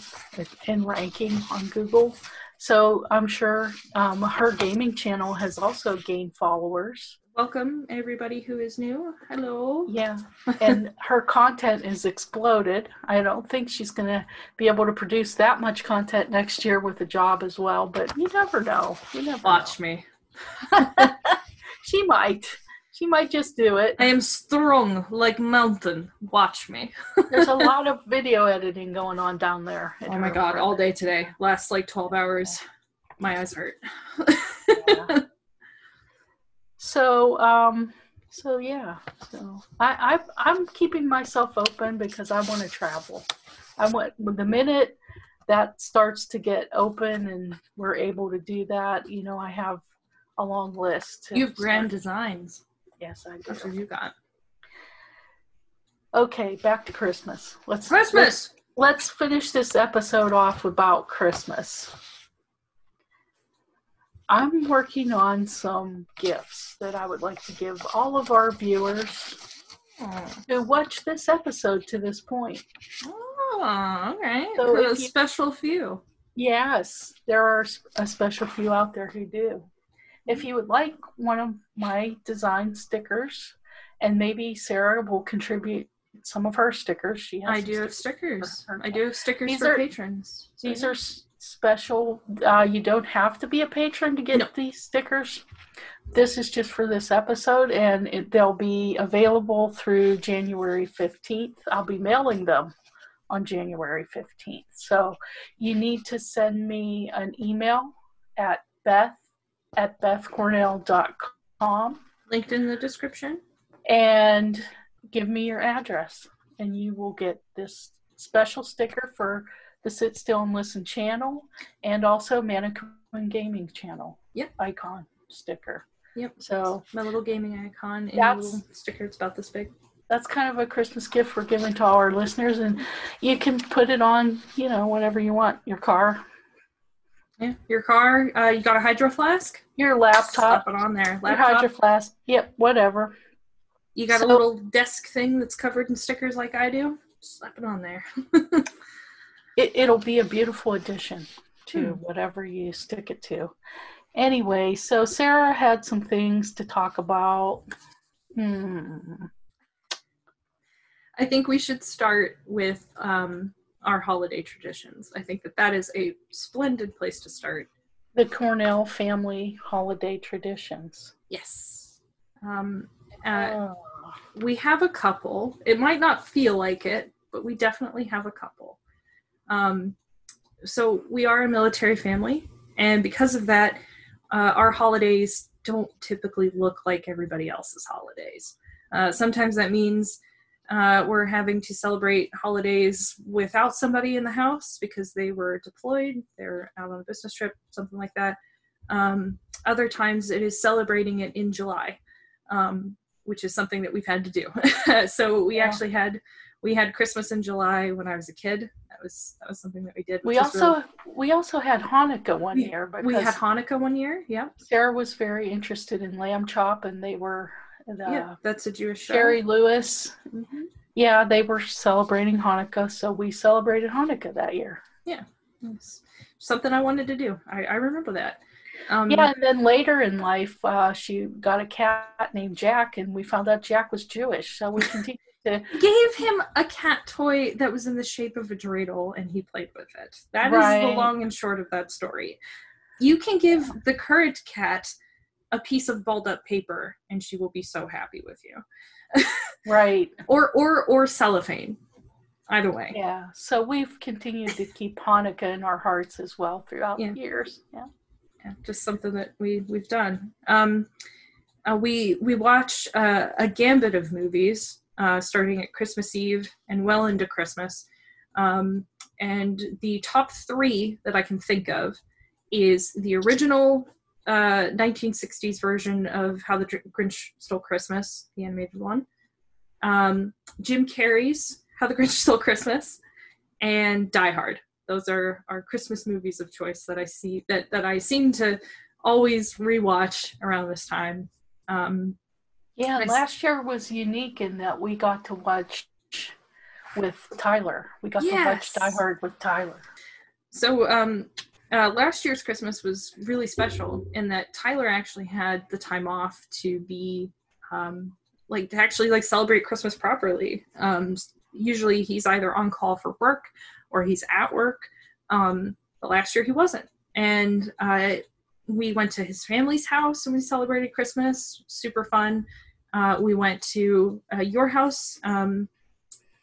and ranking on Google. So I'm sure um, her gaming channel has also gained followers. welcome everybody who is new. Hello. Yeah, and *laughs* her content is exploded. I don't think she's going to be able to produce that much content next year with a job as well, but you never know. You never Watch me. know. *laughs* she might. She might just do it. I am strong like mountain. Watch me. There's a *laughs* lot of video editing going on down there. Oh my god, all day today. Last like 12 hours. My eyes hurt. Yeah. so um so yeah so I, I i'm keeping myself open because i want to travel i want the minute that starts to get open and we're able to do that you know i have a long list you have grand designs. Yes i That's do what you got. okay back to christmas let's Christmas! let's finish this episode off about Christmas. I'm working on some gifts that I would like to give all of our viewers Oh, who watch this episode to this point. oh right. So a you- special few. Yes, there are a special few out there who do. If you would like one of my design stickers, and maybe Sarah will contribute some of her stickers. She has I do have stickers. stickers. I do have stickers These for are- patrons. So, These yeah. are s- special. Uh, you don't have to be a patron to get No. these stickers. This is just for this episode, and it, they'll be available through January 15th. I'll be mailing them on January 15th. So you need to send me an email at beth at bethcornell.com linked in the description. and give me your address and you will get this special sticker for the sit still and listen channel and also Maniquinn gaming channel Yep. icon sticker Yep. so My little gaming icon in a little sticker. It's about this big. that's kind of a christmas gift we're giving to all our listeners and you can put it on you know whatever you want your car Yeah. Your car. Uh, you got a hydro flask? your laptop Slap it on there. your hydro flask yep whatever You got So- a little desk thing that's covered in stickers like I do. Slap it on there. *laughs* it, it'll be a beautiful addition to Hmm. whatever you stick it to. Anyway, so Sarah had some things to talk about. Hmm. I think we should start with um, our holiday traditions. I think that that is a splendid place to start. The Cornell family holiday traditions. Yes. Um, uh, Oh. we have a couple. It might not feel like it, but we definitely have a couple. Um, so we are a military family, and because of that, uh, our holidays don't typically look like everybody else's holidays. Uh, sometimes that means uh, we're having to celebrate holidays without somebody in the house because they were deployed, they're out on a business trip, something like that. Um, other times it is celebrating it in July. Um, which is something that we've had to do. *laughs* so we Yeah. actually had we had Christmas in July when I was a kid. That was that was something that we did. We also really- we also had Hanukkah one We- year we had Hanukkah one year. Yeah, Sarah was very interested in lamb chop, and they were the yeah, that's a Jewish show. Shari Lewis. Mhm. Yeah, they were celebrating Hanukkah, so we celebrated Hanukkah that year. It's something I wanted to do. I, I remember that. Um, Yeah, and then later in life, uh, she got a cat named Jack, and we found out Jack was Jewish. So we *laughs* continued to. gave him a cat toy that was in the shape of a dreidel, and he played with it. That is the long and short of that story. You can give the current cat a piece of balled up paper, and she will be so happy with you. Right. *laughs* or or or cellophane either way Yeah. So we've continued to keep Hanukkah in our hearts as well throughout Yeah. the years. Yeah. Yeah, just something that we we've done um uh, we we watch uh, a gambit of movies uh, starting at christmas eve and well into christmas um, and the top three that i can think of is the original uh, 1960s version of how the grinch stole christmas the animated one um, jim carrey's how the grinch *laughs* stole christmas and die hard those are our christmas movies of choice that i see that that i seem to always rewatch around this time um Yeah. Last year was unique in that we got to watch with Tyler. We got to watch Die Hard with Tyler. so um uh, last year's Christmas was really special in that Tyler actually had the time off to be um, like to actually like celebrate Christmas properly. Um, usually he's either on call for work or he's at work. Um, but last year he wasn't, and uh, we went to his family's house and we celebrated Christmas. Super fun. Uh, we went to uh, your house um,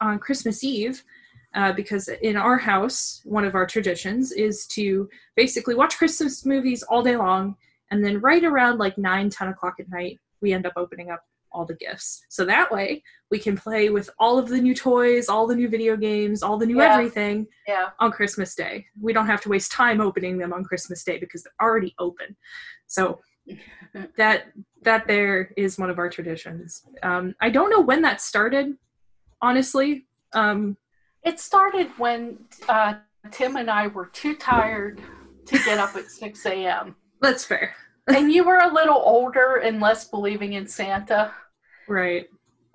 on Christmas Eve. Uh, because in our house, one of our traditions is to basically watch Christmas movies all day long, and then right around like 9, 10 o'clock at night, we end up opening up all the gifts. So that way we can play with all of the new toys, all the new video games, all the new Yeah. everything Yeah. on Christmas Day. We don't have to waste time opening them on Christmas Day because they're already open. So *laughs* that that there is one of our traditions. Um, I don't know when that started, honestly. Um, It started when uh, Tim and I were too tired to get up at 6 a.m. *laughs* that's fair, *laughs* and you were a little older and less believing in Santa. right?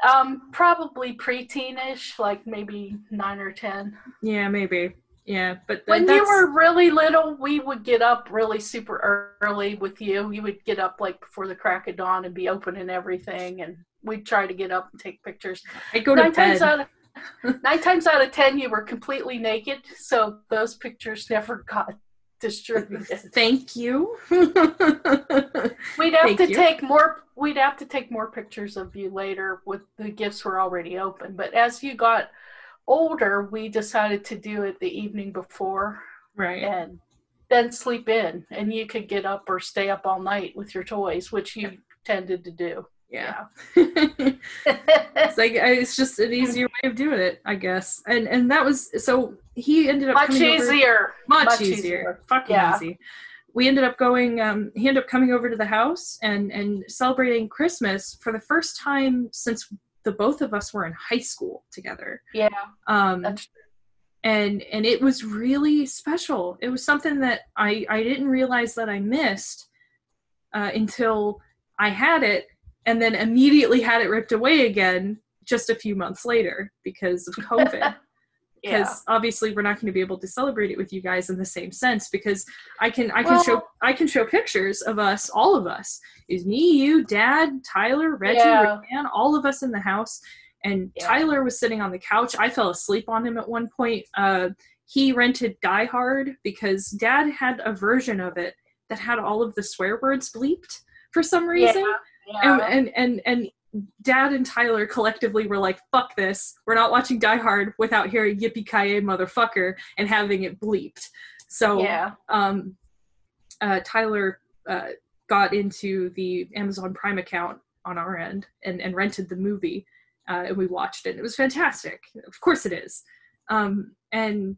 Um, probably preteenish, like maybe nine or ten. Yeah, maybe. Yeah, but th- When you were really little, we would get up really super early with you. You would get up like before the crack of dawn and be opening everything, and we'd try to get up and take pictures. I go to nine times bed. out of *laughs* nine times out of ten, you were completely naked, so those pictures never got distributed. Thank you. We'd have Thank to you. take more. We'd have to take more pictures of you later. With the gifts were already open, but as you got older, we decided to do it the evening before right. and then sleep in, and you could get up or stay up all night with your toys, which you tended to do. Yeah. *laughs* it's like it's just an easier way of doing it, I guess. And and that was so he ended up Much easier. much, Much easier. easier. Fucking Yeah. easy. We ended up going. Um, he ended up coming over to the house and and celebrating Christmas for the first time since the both of us were in high school together. Yeah, Um, and and it was really special. It was something that I I didn't realize that I missed uh, until I had it, and then immediately had it ripped away again just a few months later because of COVID *laughs* yeah. because obviously we're not going to be able to celebrate it with you guys in the same sense because i can i can show i can show pictures of us all of us is me you dad tyler reggie Yeah. Ryan, all of us in the house and Yeah. tyler was sitting on the couch i fell asleep on him at one point uh, he rented die hard because dad had a version of it that had all of the swear words bleeped for some reason Yeah. And, and and and dad and tyler collectively were like fuck this. We're not watching die hard without hearing yippee ki motherfucker and having it bleeped. So yeah. um uh tyler uh got into the amazon prime account on our end and and rented the movie uh, and we watched it. It was fantastic. Of course it is. Um and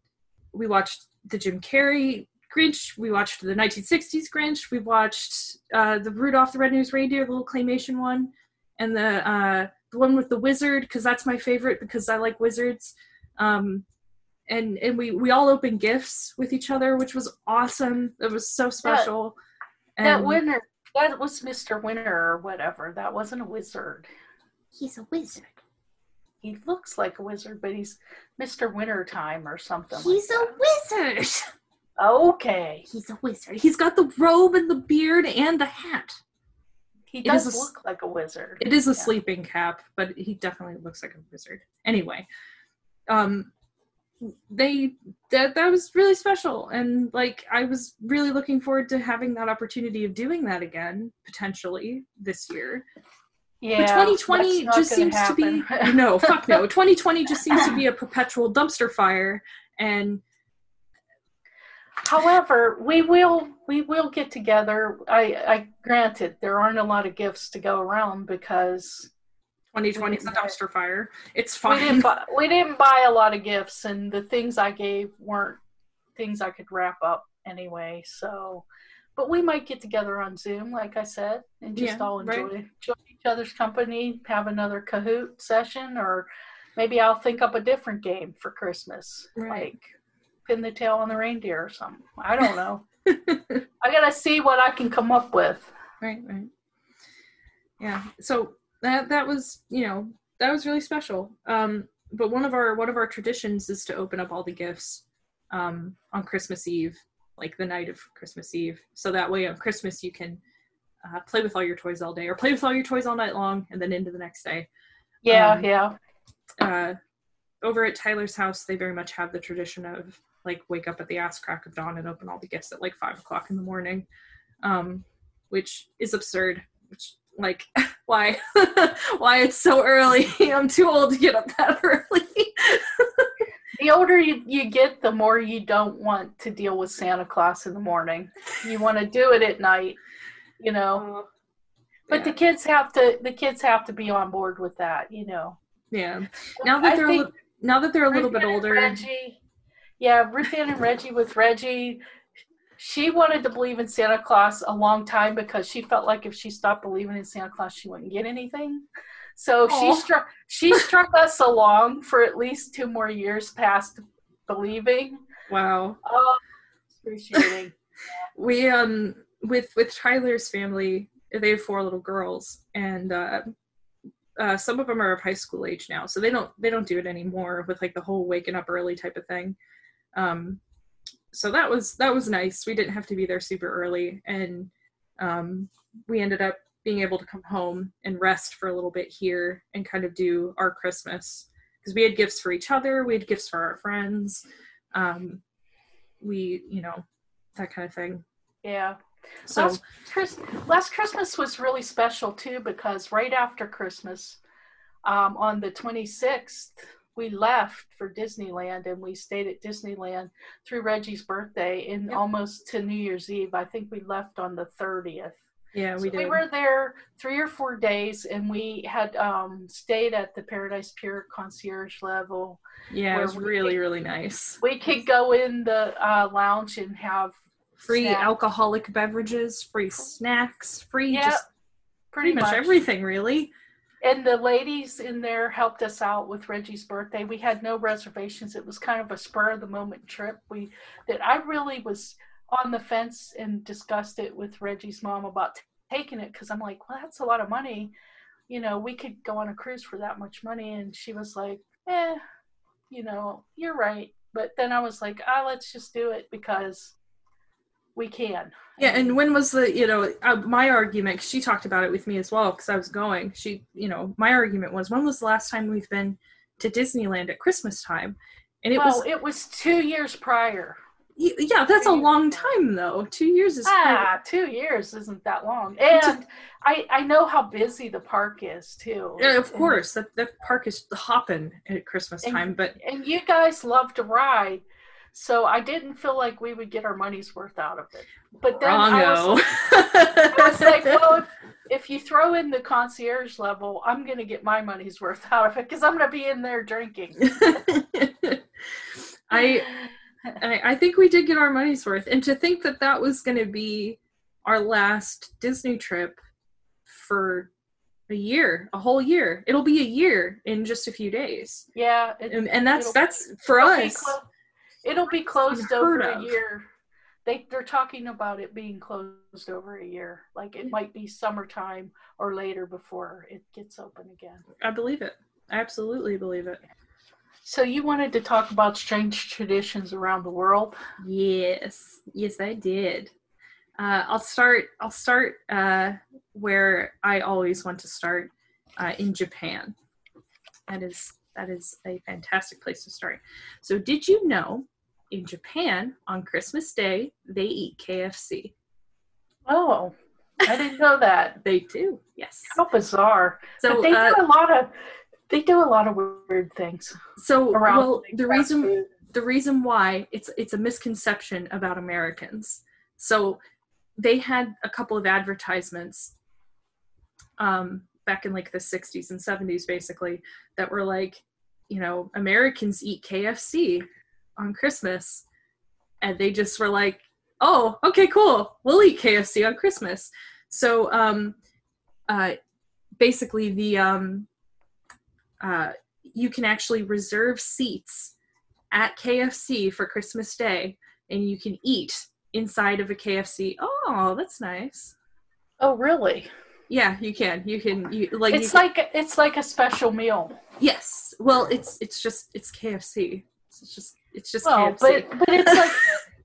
we watched the jim carrey Grinch. We watched the 1960s Grinch. We watched uh, the Rudolph the Red-Nosed Reindeer, the little claymation one, and the uh, the one with the wizard because that's my favorite because I like wizards. Um, and and we we all opened gifts with each other, which was awesome. It was so special. that And winner, that was Mr. Winter or whatever. That wasn't a wizard. he's a wizard. He looks like a wizard, but he's Mr. Wintertime or something. He's like a wizard. *laughs* okay. He's a wizard. He's got the robe and the beard and the hat. He does a look like a wizard. It is a Yeah. sleeping cap, but he definitely looks like a wizard. Anyway, um, they that that was really special, and like I was really looking forward to having that opportunity of doing that again potentially this year. Yeah, but 2020 just seems to be *laughs* no fuck no. *laughs* 2020 just seems to be a perpetual dumpster fire, and However, we will we will get together. I, I granted there aren't a lot of gifts to go around because 2020 is a dumpster fire. It's we fine. didn't buy, we didn't buy a lot of gifts, and the things I gave weren't things I could wrap up anyway. So, but we might get together on Zoom, like I said, and just Yeah, all enjoy right. enjoy each other's company, have another Kahoot session, or maybe I'll think up a different game for Christmas, Right. like pin the tail on the reindeer or something. I don't know. *laughs* I gotta see what I can come up with. right right yeah so that that was you know that was really special um but one of our one of our traditions is to open up all the gifts um on christmas eve like the night of Christmas Eve. So that way on Christmas you can uh, play with all your toys all day or play with all your toys all night long and then into the next day. Yeah, Um, yeah. Uh, over at Tyler's house, they very much have the tradition of like wake up at the ass crack of dawn and open all the gifts at like five o'clock in the morning, um, which is absurd. Which like *laughs* why *laughs* why it's so early? *laughs* I'm too old to get up that early. The older you, you get, the more you don't want to deal with Santa Claus in the morning. You want to do it at night, you know. But the kids have to the kids have to be on board with that, you know. yeah. Now that I they're a think li- now that they're a little bit older, Reggie, yeah, Ruth Ann and Reggie with Reggie. She wanted to believe in Santa Claus a long time because she felt like if she stopped believing in Santa Claus, she wouldn't get anything. So Aw. she struck she struck us along for at least two more years past believing. wow. Oh, appreciating. *laughs* we um with with Tyler's family, they have four little girls, and uh, uh, some of them are of high school age now, so they don't they don't do it anymore with like the whole waking up early type of thing. Um, so that was that was nice. We didn't have to be there super early, and um, we ended up being able to come home and rest for a little bit here and kind of do our Christmas because we had gifts for each other, we had gifts for our friends, um, we you know that kind of thing. Yeah. So last, Chris, last Christmas was really special too because right after Christmas, um, on the 26th, we left for Disneyland and we stayed at Disneyland through Reggie's birthday and Yep. almost to New Year's Eve. I think we left on the 30th. yeah, So we did. were there three or four days and we had um, stayed at the Paradise Pier concierge level. yeah, it was really could- really nice. We could go in the uh, lounge and have Free snacks. alcoholic beverages, free snacks, free Yeah, just pretty, pretty much everything really. And the ladies in there helped us out with Reggie's birthday. We had no reservations. It was kind of a spur of the moment trip. We that I really was on the fence and discussed it with Reggie's mom about t- taking it because I'm like, well, that's a lot of money. You know, we could go on a cruise for that much money. And she was like, eh, you know, you're right. But then I was like, ah, let's just do it because we can. Yeah, and when was the you know uh, my argument? 'cause she talked about it with me as well because I was going. She you know my argument was when was the last time we've been to Disneyland at Christmas time? And it well, was it was two years prior. y- yeah, that's a long time though. Two years is Ah, two years isn't that long. And I I know how busy the park is too. Yeah, of And- course that that park is hopping at Christmas And- time, but And, you guys love to ride, so I didn't feel like we would get our money's worth out of it. But then I was. I was like, well, if, if you throw in the concierge level, I'm gonna get my money's worth out of it because I'm gonna be in there drinking. *laughs* I, I I think we did get our money's worth, and to think that that was going to be our last Disney trip for a year, a whole year. It'll be a year in just a few days, yeah, it, and, and that's that's for us. clo- it'll be closed over a year. They they're talking about it being closed over a year. Like it might be summertime or later before it gets open again. I believe it. I absolutely believe it. So you wanted to talk about strange traditions around the world? Yes, yes, I did. Uh, I'll start. I'll start uh, where I always want to start uh, in Japan. That is that is a fantastic place to start. So, did you know in Japan on Christmas Day they eat KFC? Oh, I didn't know that. *laughs* They do. Yes. How bizarre! So, but they uh, do a lot of they do a lot of weird things so around. well, the reason food. the reason why it's it's a misconception about Americans. So they had a couple of advertisements um, back in like the 60s and 70s, basically, that were like, you know, Americans eat KFC on Christmas, and they just were like, oh, okay, cool, we'll eat KFC on Christmas. So um, uh, basically, the um, uh, you can actually reserve seats at KFC for Christmas Day, and you can eat inside of a KFC. Oh, that's nice. Oh, really? Yeah, you can. You can. You like. It's you can- like it's like a special meal. yes. Well, it's it's just it's KFC. It's just it's just Well, KFC. but but it's like *laughs*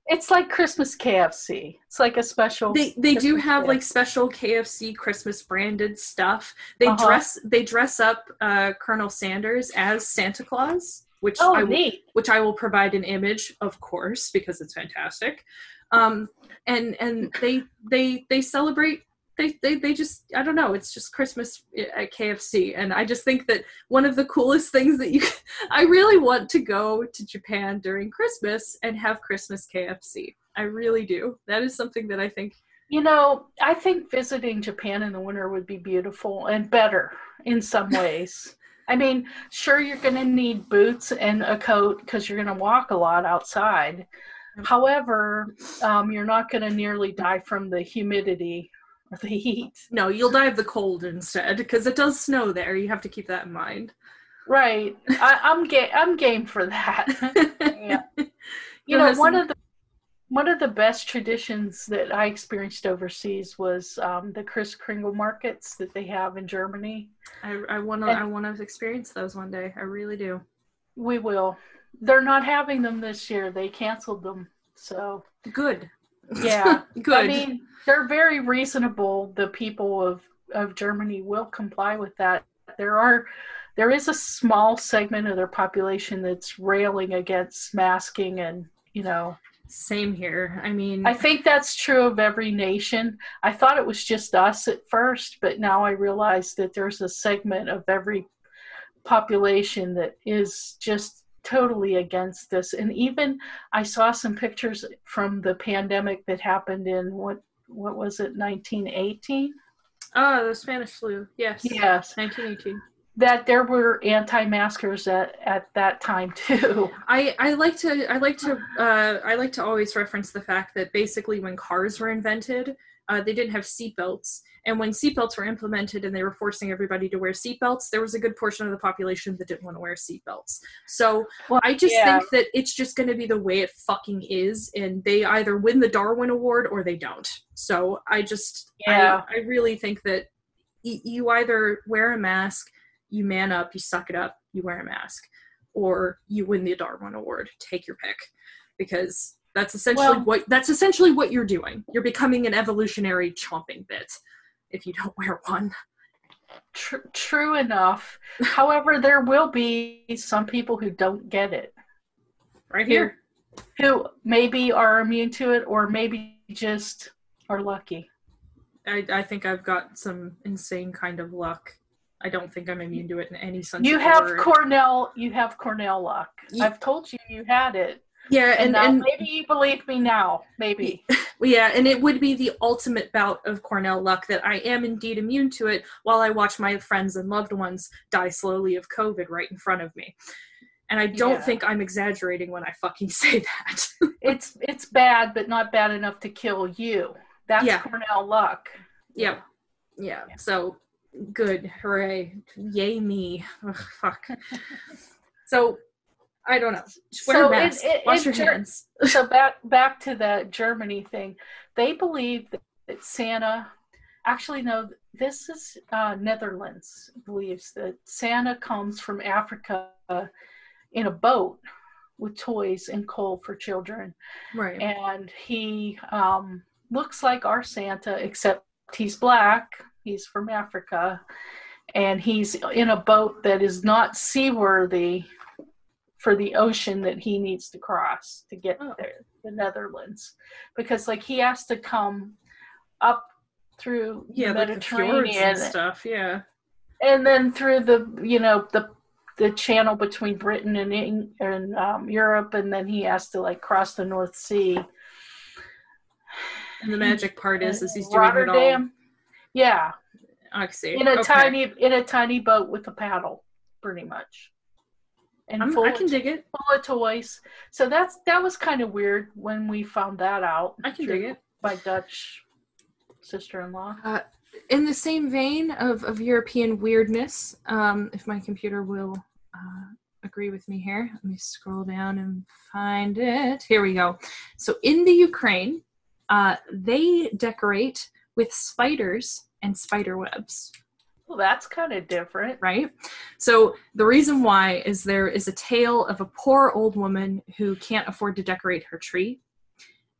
It's like Christmas KFC. It's like a special. They they do have gift. like special KFC Christmas branded stuff. They Uh-huh. dress they dress up uh, Colonel Sanders as Santa Claus, which Oh, I will, which I will provide an image, of course, because it's fantastic. Um, and and *laughs* they they they celebrate. They, they, they just I don't know it's just Christmas at KFC and I just think that one of the coolest things that you *laughs* I really want to go to Japan during Christmas and have Christmas KFC I really do. That is something that I think. You know, I think visiting Japan in the winter would be beautiful and better in some *laughs* ways. I mean, sure, you're going to need boots and a coat because you're going to walk a lot outside. However, um, you're not going to nearly die from the humidity or the heat. No, you'll die of the cold instead because it does snow there. You have to keep that in mind. Right. I, I'm ga- I'm game for that. *laughs* yeah. You know, one of the one of the best traditions that I experienced overseas was um, the Kris Kringle markets that they have in Germany. I, I want to And- I want to experience those one day. I really do. We will. They're not having them this year. They canceled them. So Good. Yeah. *laughs* Good. I mean, they're very reasonable. The people of of Germany will comply with that. There are there is a small segment of their population that's railing against masking and you know Same here. I mean, I think that's true of every nation. I thought it was just us at first, but now I realize that there's a segment of every population that is just totally against this. And even I saw some pictures from the pandemic that happened in what what was it, 1918? oh, the Spanish flu. Yes. Yes, 1918. that there were anti-maskers at at that time too. I, I like to I like to uh, I like to always reference the fact that basically when cars were invented, uh, they didn't have seatbelts, and when seatbelts were implemented and they were forcing everybody to wear seatbelts, there was a good portion of the population that didn't want to wear seatbelts. So Well, I just yeah. think that it's just going to be the way it fucking is, and they either win the Darwin Award or they don't. So I just Yeah. I, I really think that y- you either wear a mask, you man up, you suck it up, you wear a mask, or you win the Darwin Award. Take your pick, because that's essentially Well- what that's essentially what you're doing. You're becoming an evolutionary chomping bit if you don't *laughs* wear one. Tr- true enough. However, there will be some people who don't get it. Right here. who maybe are immune to it or maybe just are lucky. I, I think I've got some insane kind of luck. I don't think I'm immune to it in any sense. You have word. Cornell, you have Cornell luck. I've told you you had it. Yeah, And, and, and maybe you believe me now. Maybe. *laughs* yeah, and it would be the ultimate bout of Cornell luck that I am indeed immune to it while I watch my friends and loved ones die slowly of COVID right in front of me. And I don't Yeah. think I'm exaggerating when I fucking *laughs* say that. It's it's bad, but not bad enough to kill you. That's Yeah. Cornell luck. yeah. Yeah. So good. Hooray. Yay me. Ugh, fuck. so I don't know. Wear So a in- mask. in- Wash your Ger- hands. *laughs* so back back to the Germany thing. They believe that, that Santa actually no this is uh, Netherlands believes that Santa comes from Africa in a boat with toys and coal for children Right. and he um, looks like our Santa except he's black he's from Africa and he's in a boat that is not seaworthy for the ocean that he needs to cross to get Oh. there, the Netherlands, because like he has to come up through yeah, the like the Mediterranean and stuff. Yeah. and then through the you know the the channel between Britain and Eng- and um, Europe, and then he has to like cross the North Sea. And the magic part is, is he's doing Rotterdam. it Yeah. I see. in a Okay. tiny in a tiny boat with a paddle, pretty much, and I'm, full, I of, can dig it. full of toys. So that's that was kind of weird when we found that out. I can dig it. My Dutch sister-in-law. Uh, in the same vein of, of European weirdness, um, if my computer will uh, agree with me here, let me scroll down and find it. Here we go. So in the Ukraine, uh, they decorate with spiders and spider webs. Well, that's kind of different. right? So the reason why is there is a tale of a poor old woman who can't afford to decorate her tree,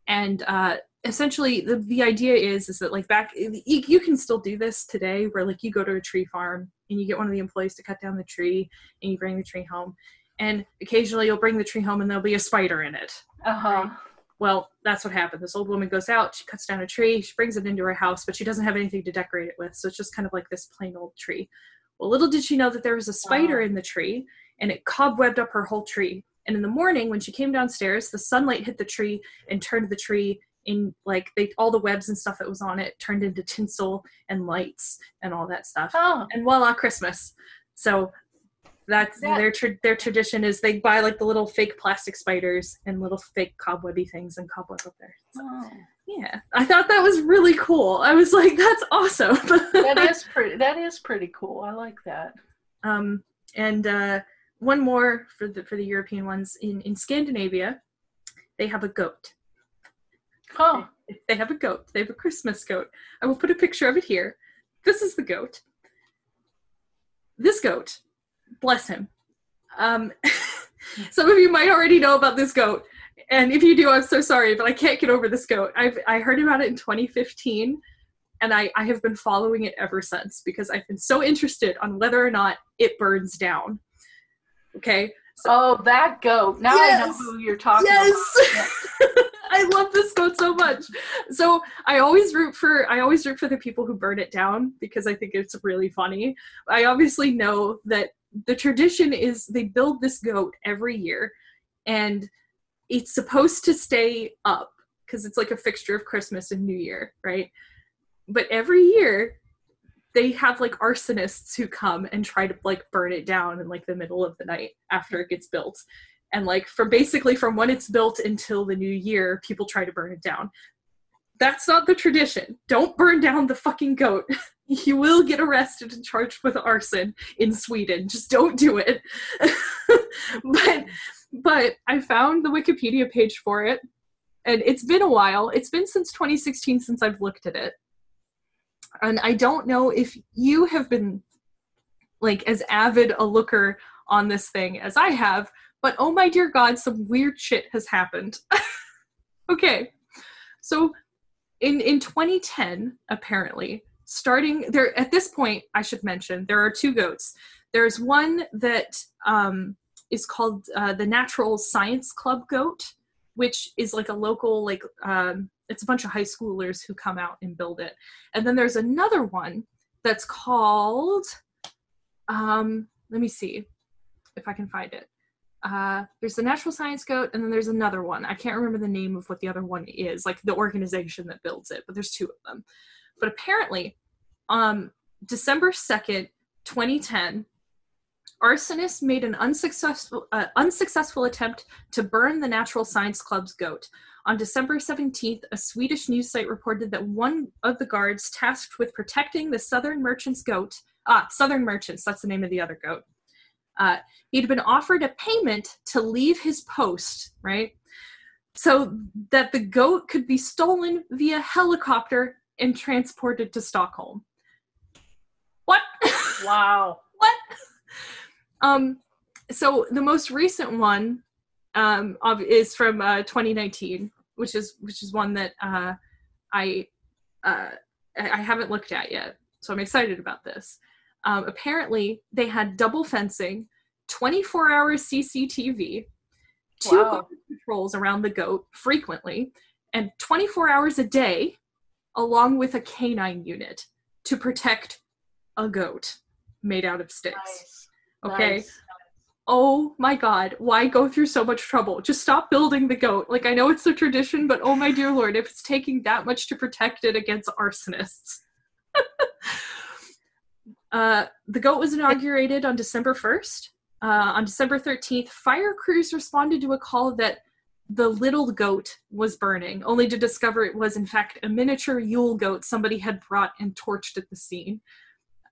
and uh, essentially the, the idea is is that like back you, you can still do this today where like you go to a tree farm and you get one of the employees to cut down the tree and you bring the tree home and occasionally you'll bring the tree home and there'll be a spider in it Uh-huh. Well that's what happened. This old woman goes out she cuts down a tree she brings it into her house but she doesn't have anything to decorate it with. So it's just kind of like this plain old tree. Well little did she know that there was a spider Wow. in the tree and it cobwebbed up her whole tree. And in the morning when she came downstairs the sunlight hit the tree and turned the tree in like they all the webs and stuff that was on it turned into tinsel and lights and all that stuff. Oh, and voila christmas. So that's That- their tra- their tradition is they buy like the little fake plastic spiders and little fake cobwebby things and cobweb up there So, oh. yeah i thought that was really cool i was like that's awesome that is *laughs* pretty. That is pretty cool. I like that. um and uh one more for the for the european ones in in scandinavia they have a goat Huh. they have a goat they have a christmas goat i will put a picture of it here this is the goat this goat bless him um *laughs* some of you might already know about this goat and if you do i'm so sorry but i can't get over this goat i've i heard about it in 2015 and I, I have been following it ever since because I've been so interested on whether or not it burns down. Okay. Oh, that goat. Now I know who you're talking Yes. about. *laughs* I love this goat so much. So I always root for I always root for the people who burn it down because I think it's really funny. I obviously know that the tradition is they build this goat every year and it's supposed to stay up because it's like a fixture of Christmas and New Year, right? But every year they have like arsonists who come and try to like burn it down in like the middle of the night after it gets built and like from basically from when it's built until the new year people try to burn it down that's not the tradition. Don't burn down the fucking goat. *laughs* You will get arrested and charged with arson in sweden. Just don't do it. *laughs* But but i found the wikipedia page for it and it's been a while. It's been since 2016 since i've looked at it. And i don't know if you have been like as avid a looker on this thing as i have but oh my dear god some weird shit has happened. *laughs* Okay. So in in 2010 apparently starting there at this point i should mention there are two goats. There's one that um, is called uh, the natural science club goat which is like a local like um, it's a bunch of high schoolers who come out and build it. And then there's another one that's called um, let me see if i can find it uh, there's the natural science goat and then there's another one. I can't remember the name of what the other one is like the organization that builds it but there's two of them. But apparently um december 2nd 2010 arsonists made an unsuccessful uh, unsuccessful attempt to burn the natural science club's goat. On december 17th a swedish news site reported that one of the guards tasked with protecting the southern merchant's goat ah southern merchants that's the name of the other goat uh, he'd been offered a payment to leave his post, right? So that the goat could be stolen via helicopter and transported to Stockholm. What? *laughs* Wow. what? Um, so the most recent one um, of, is from uh, 2019, which is which is one that uh, I uh, I I haven't looked at yet. So I'm excited about this. Um, apparently, they had double fencing, 24 hour CCTV, two Wow. patrols around the goat frequently, and 24 hours a day, along with a canine unit to protect a goat made out of sticks. Nice. Okay. Nice. Oh my god, why go through so much trouble? Just stop building the goat. Like, I know it's a tradition, but oh my dear lord, if it's taking that much to protect it against arsonists. Uh, the goat was inaugurated on December 1st. Uh, on December 13th, fire crews responded to a call that the little goat was burning, only to discover it was, in fact, a miniature Yule goat somebody had brought and torched at the scene.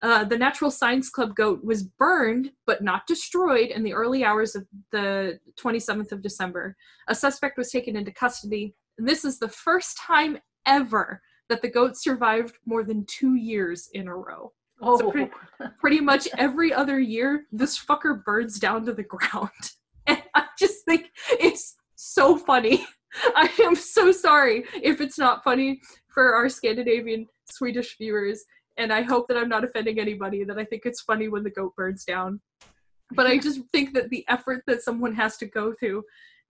Uh, the Natural Science Club goat was burned but not destroyed in the early hours of the 27th of December. A suspect was taken into custody. And this is the first time ever that the goat survived more than two years in a row. Oh, So pretty- Pretty much every other year, this fucker burns down to the ground. *laughs* And I just think it's so funny. *laughs* I am so sorry if it's not funny for our Scandinavian Swedish viewers, and I hope that I'm not offending anybody. That I think it's funny when the goat burns down, but I just think that the effort that someone has to go through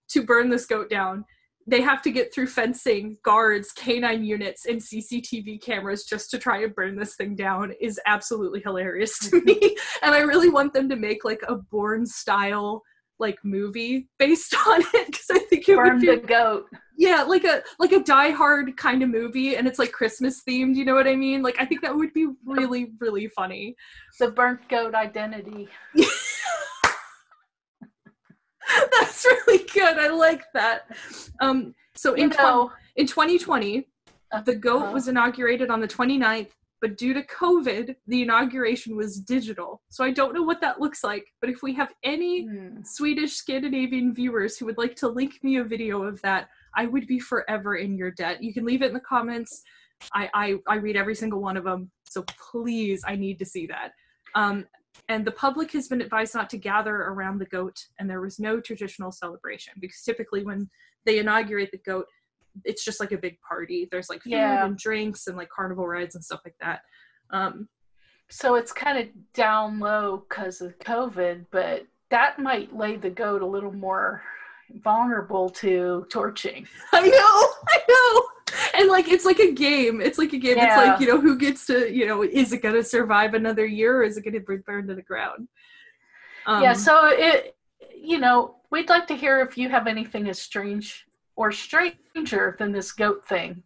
to burn this goat down they have to get through fencing, guards, canine units, and CCTV cameras just to try and burn this thing down is absolutely hilarious to me. *laughs* and I really want them to make like a Bourne style like movie based *laughs* on it because I think it Burn would be the goat. yeah like a like a Die Hard kind of movie, and it's like Christmas themed. You know what I mean? Like I think that would be really really funny. The burnt goat identity. *laughs* *laughs* That's really good. I like that. Um, so in, know, in 2020, the GOAT Uh-huh. was inaugurated on the 29th, but due to COVID, the inauguration was digital. So I don't know what that looks like, but if we have any hmm, Swedish Scandinavian viewers who would like to link me a video of that, I would be forever in your debt. You can leave it in the comments. I, I, I read every single one of them, so please, I need to see that. Um, and the public has been advised not to gather around the goat, and there was no traditional celebration because typically when they inaugurate the goat, it's just like a big party. There's like food Yeah. and drinks and like carnival rides and stuff like that. Um, so it's kind of down low because of COVID, but that might lay the goat a little more vulnerable to torching. I know, I know. And like it's like a game. It's like a game. It's like, you know, who gets to, you know, is it gonna survive another year or is it gonna be burned to the ground? Um, yeah, so it, you know, we'd like to hear if you have anything as strange or stranger than this goat thing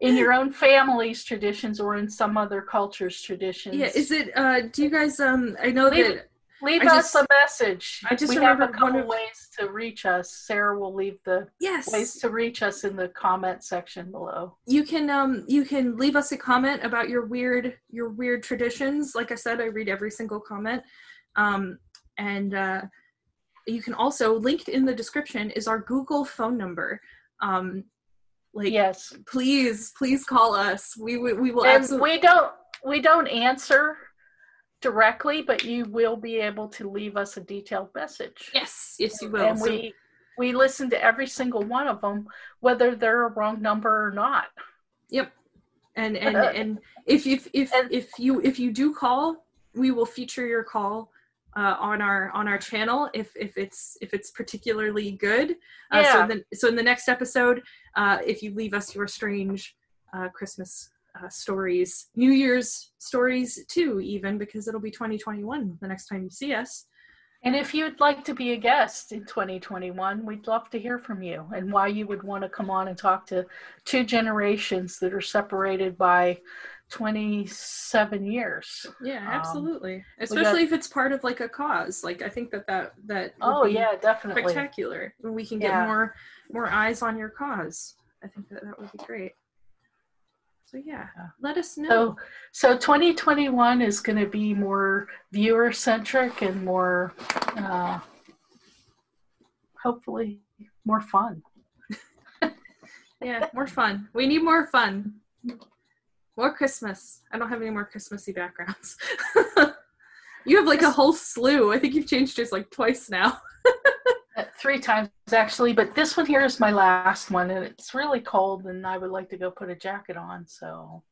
in your own family's traditions or in some other culture's traditions. yeah, is it uh do you guys um I know Leave- that Leave I us just- a message. I just we have a couple of- ways to reach us. Sarah will leave the yes ways to reach us in the comment section below. you can um you can leave us a comment about your weird your weird traditions like i said i read every single comment um and uh you can also linked in the description is our google phone number um like yes, please please call us we we, we will and absolutely we don't we don't answer directly, but you will be able to leave us a detailed message. yes yes you will and So- we we listen to every single one of them, whether they're a wrong number or not. Yep. And and and if if if And- if you if you do call, we will feature your call uh, on our on our channel if if it's if it's particularly good. Uh, So Yeah. then so in the next episode, uh, if you leave us your strange uh, Christmas uh, stories, New Year's stories too, even because it'll be 2021 the next time you see us. And if you'd like to be a guest in 2021, we'd love to hear from you and why you would want to come on and talk to two generations that are separated by 27 years. Yeah, Um, absolutely. Especially if it's part of like a cause. Like I think that that that Oh yeah, definitely. spectacular we can get Yeah. more more eyes on your cause i think that that would be great so yeah let us know. So, so 2021 is going to be more viewer centric and more, uh, hopefully, more fun. *laughs* yeah more fun. We need more fun. More christmas. I don't have any more christmassy backgrounds. *laughs* You have like a whole slew. I think you've changed yours like twice now *laughs* Three times actually, but this one here is my last one, and it's really cold, and I would like to go put a jacket on. So,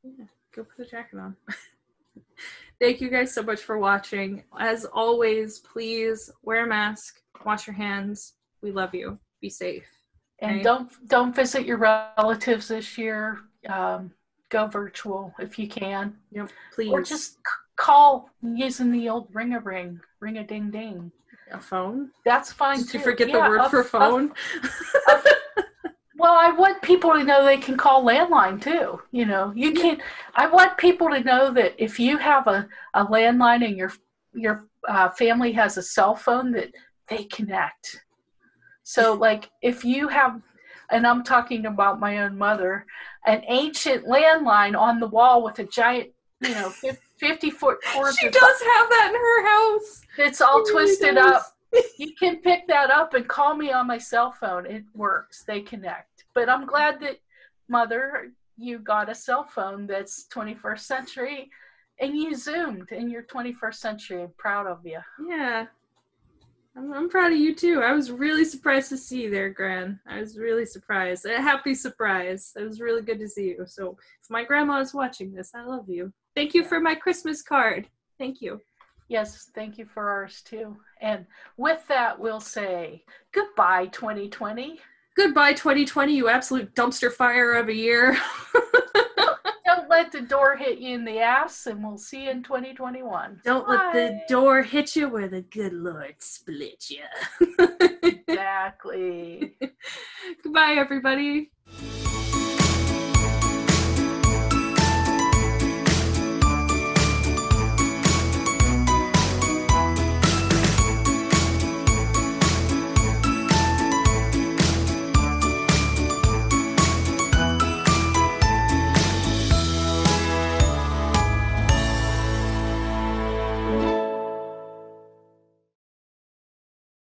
go put a jacket on. *laughs* Thank you guys so much for watching. As always please wear a mask wash your hands. We love you. Be safe. And don't don't visit your relatives this year. Um, go virtual if you can, yep please. or just c- call using the old ring a ring, ring a ding ding. A phone That's fine. Did you too. forget the word of- for phone? Well, I want people to know they can call landline too. You know, you can. I want people to know that if you have a, a landline and your your uh, family has a cell phone, that they connect. So, *laughs* like, if you have, and I'm talking about my own mother, an ancient landline on the wall with a giant, you know, fif- fifty foot cord. she does have that in her house. It's all twisted does. up you can pick that up and call me on my cell phone. It works. They connect. But I'm glad that mother, you got a cell phone that's 21st century and you zoomed in your 21st century. I'm proud of you. Yeah. I'm, I'm proud of you too. I was really surprised to see you there, Gran. I was really surprised. A happy surprise. It was really good to see you. So if my grandma is watching this, I love you. Thank you for my Christmas card. Thank you. Yes, thank you for ours too. And with that, we'll say goodbye, 2020. Goodbye, 2020, you absolute dumpster fire of a year. *laughs* Don't let the door hit you in the ass, and we'll see you in 2021. Don't let the door hit you where the good Lord split you. *laughs* Exactly. *laughs* Goodbye, everybody.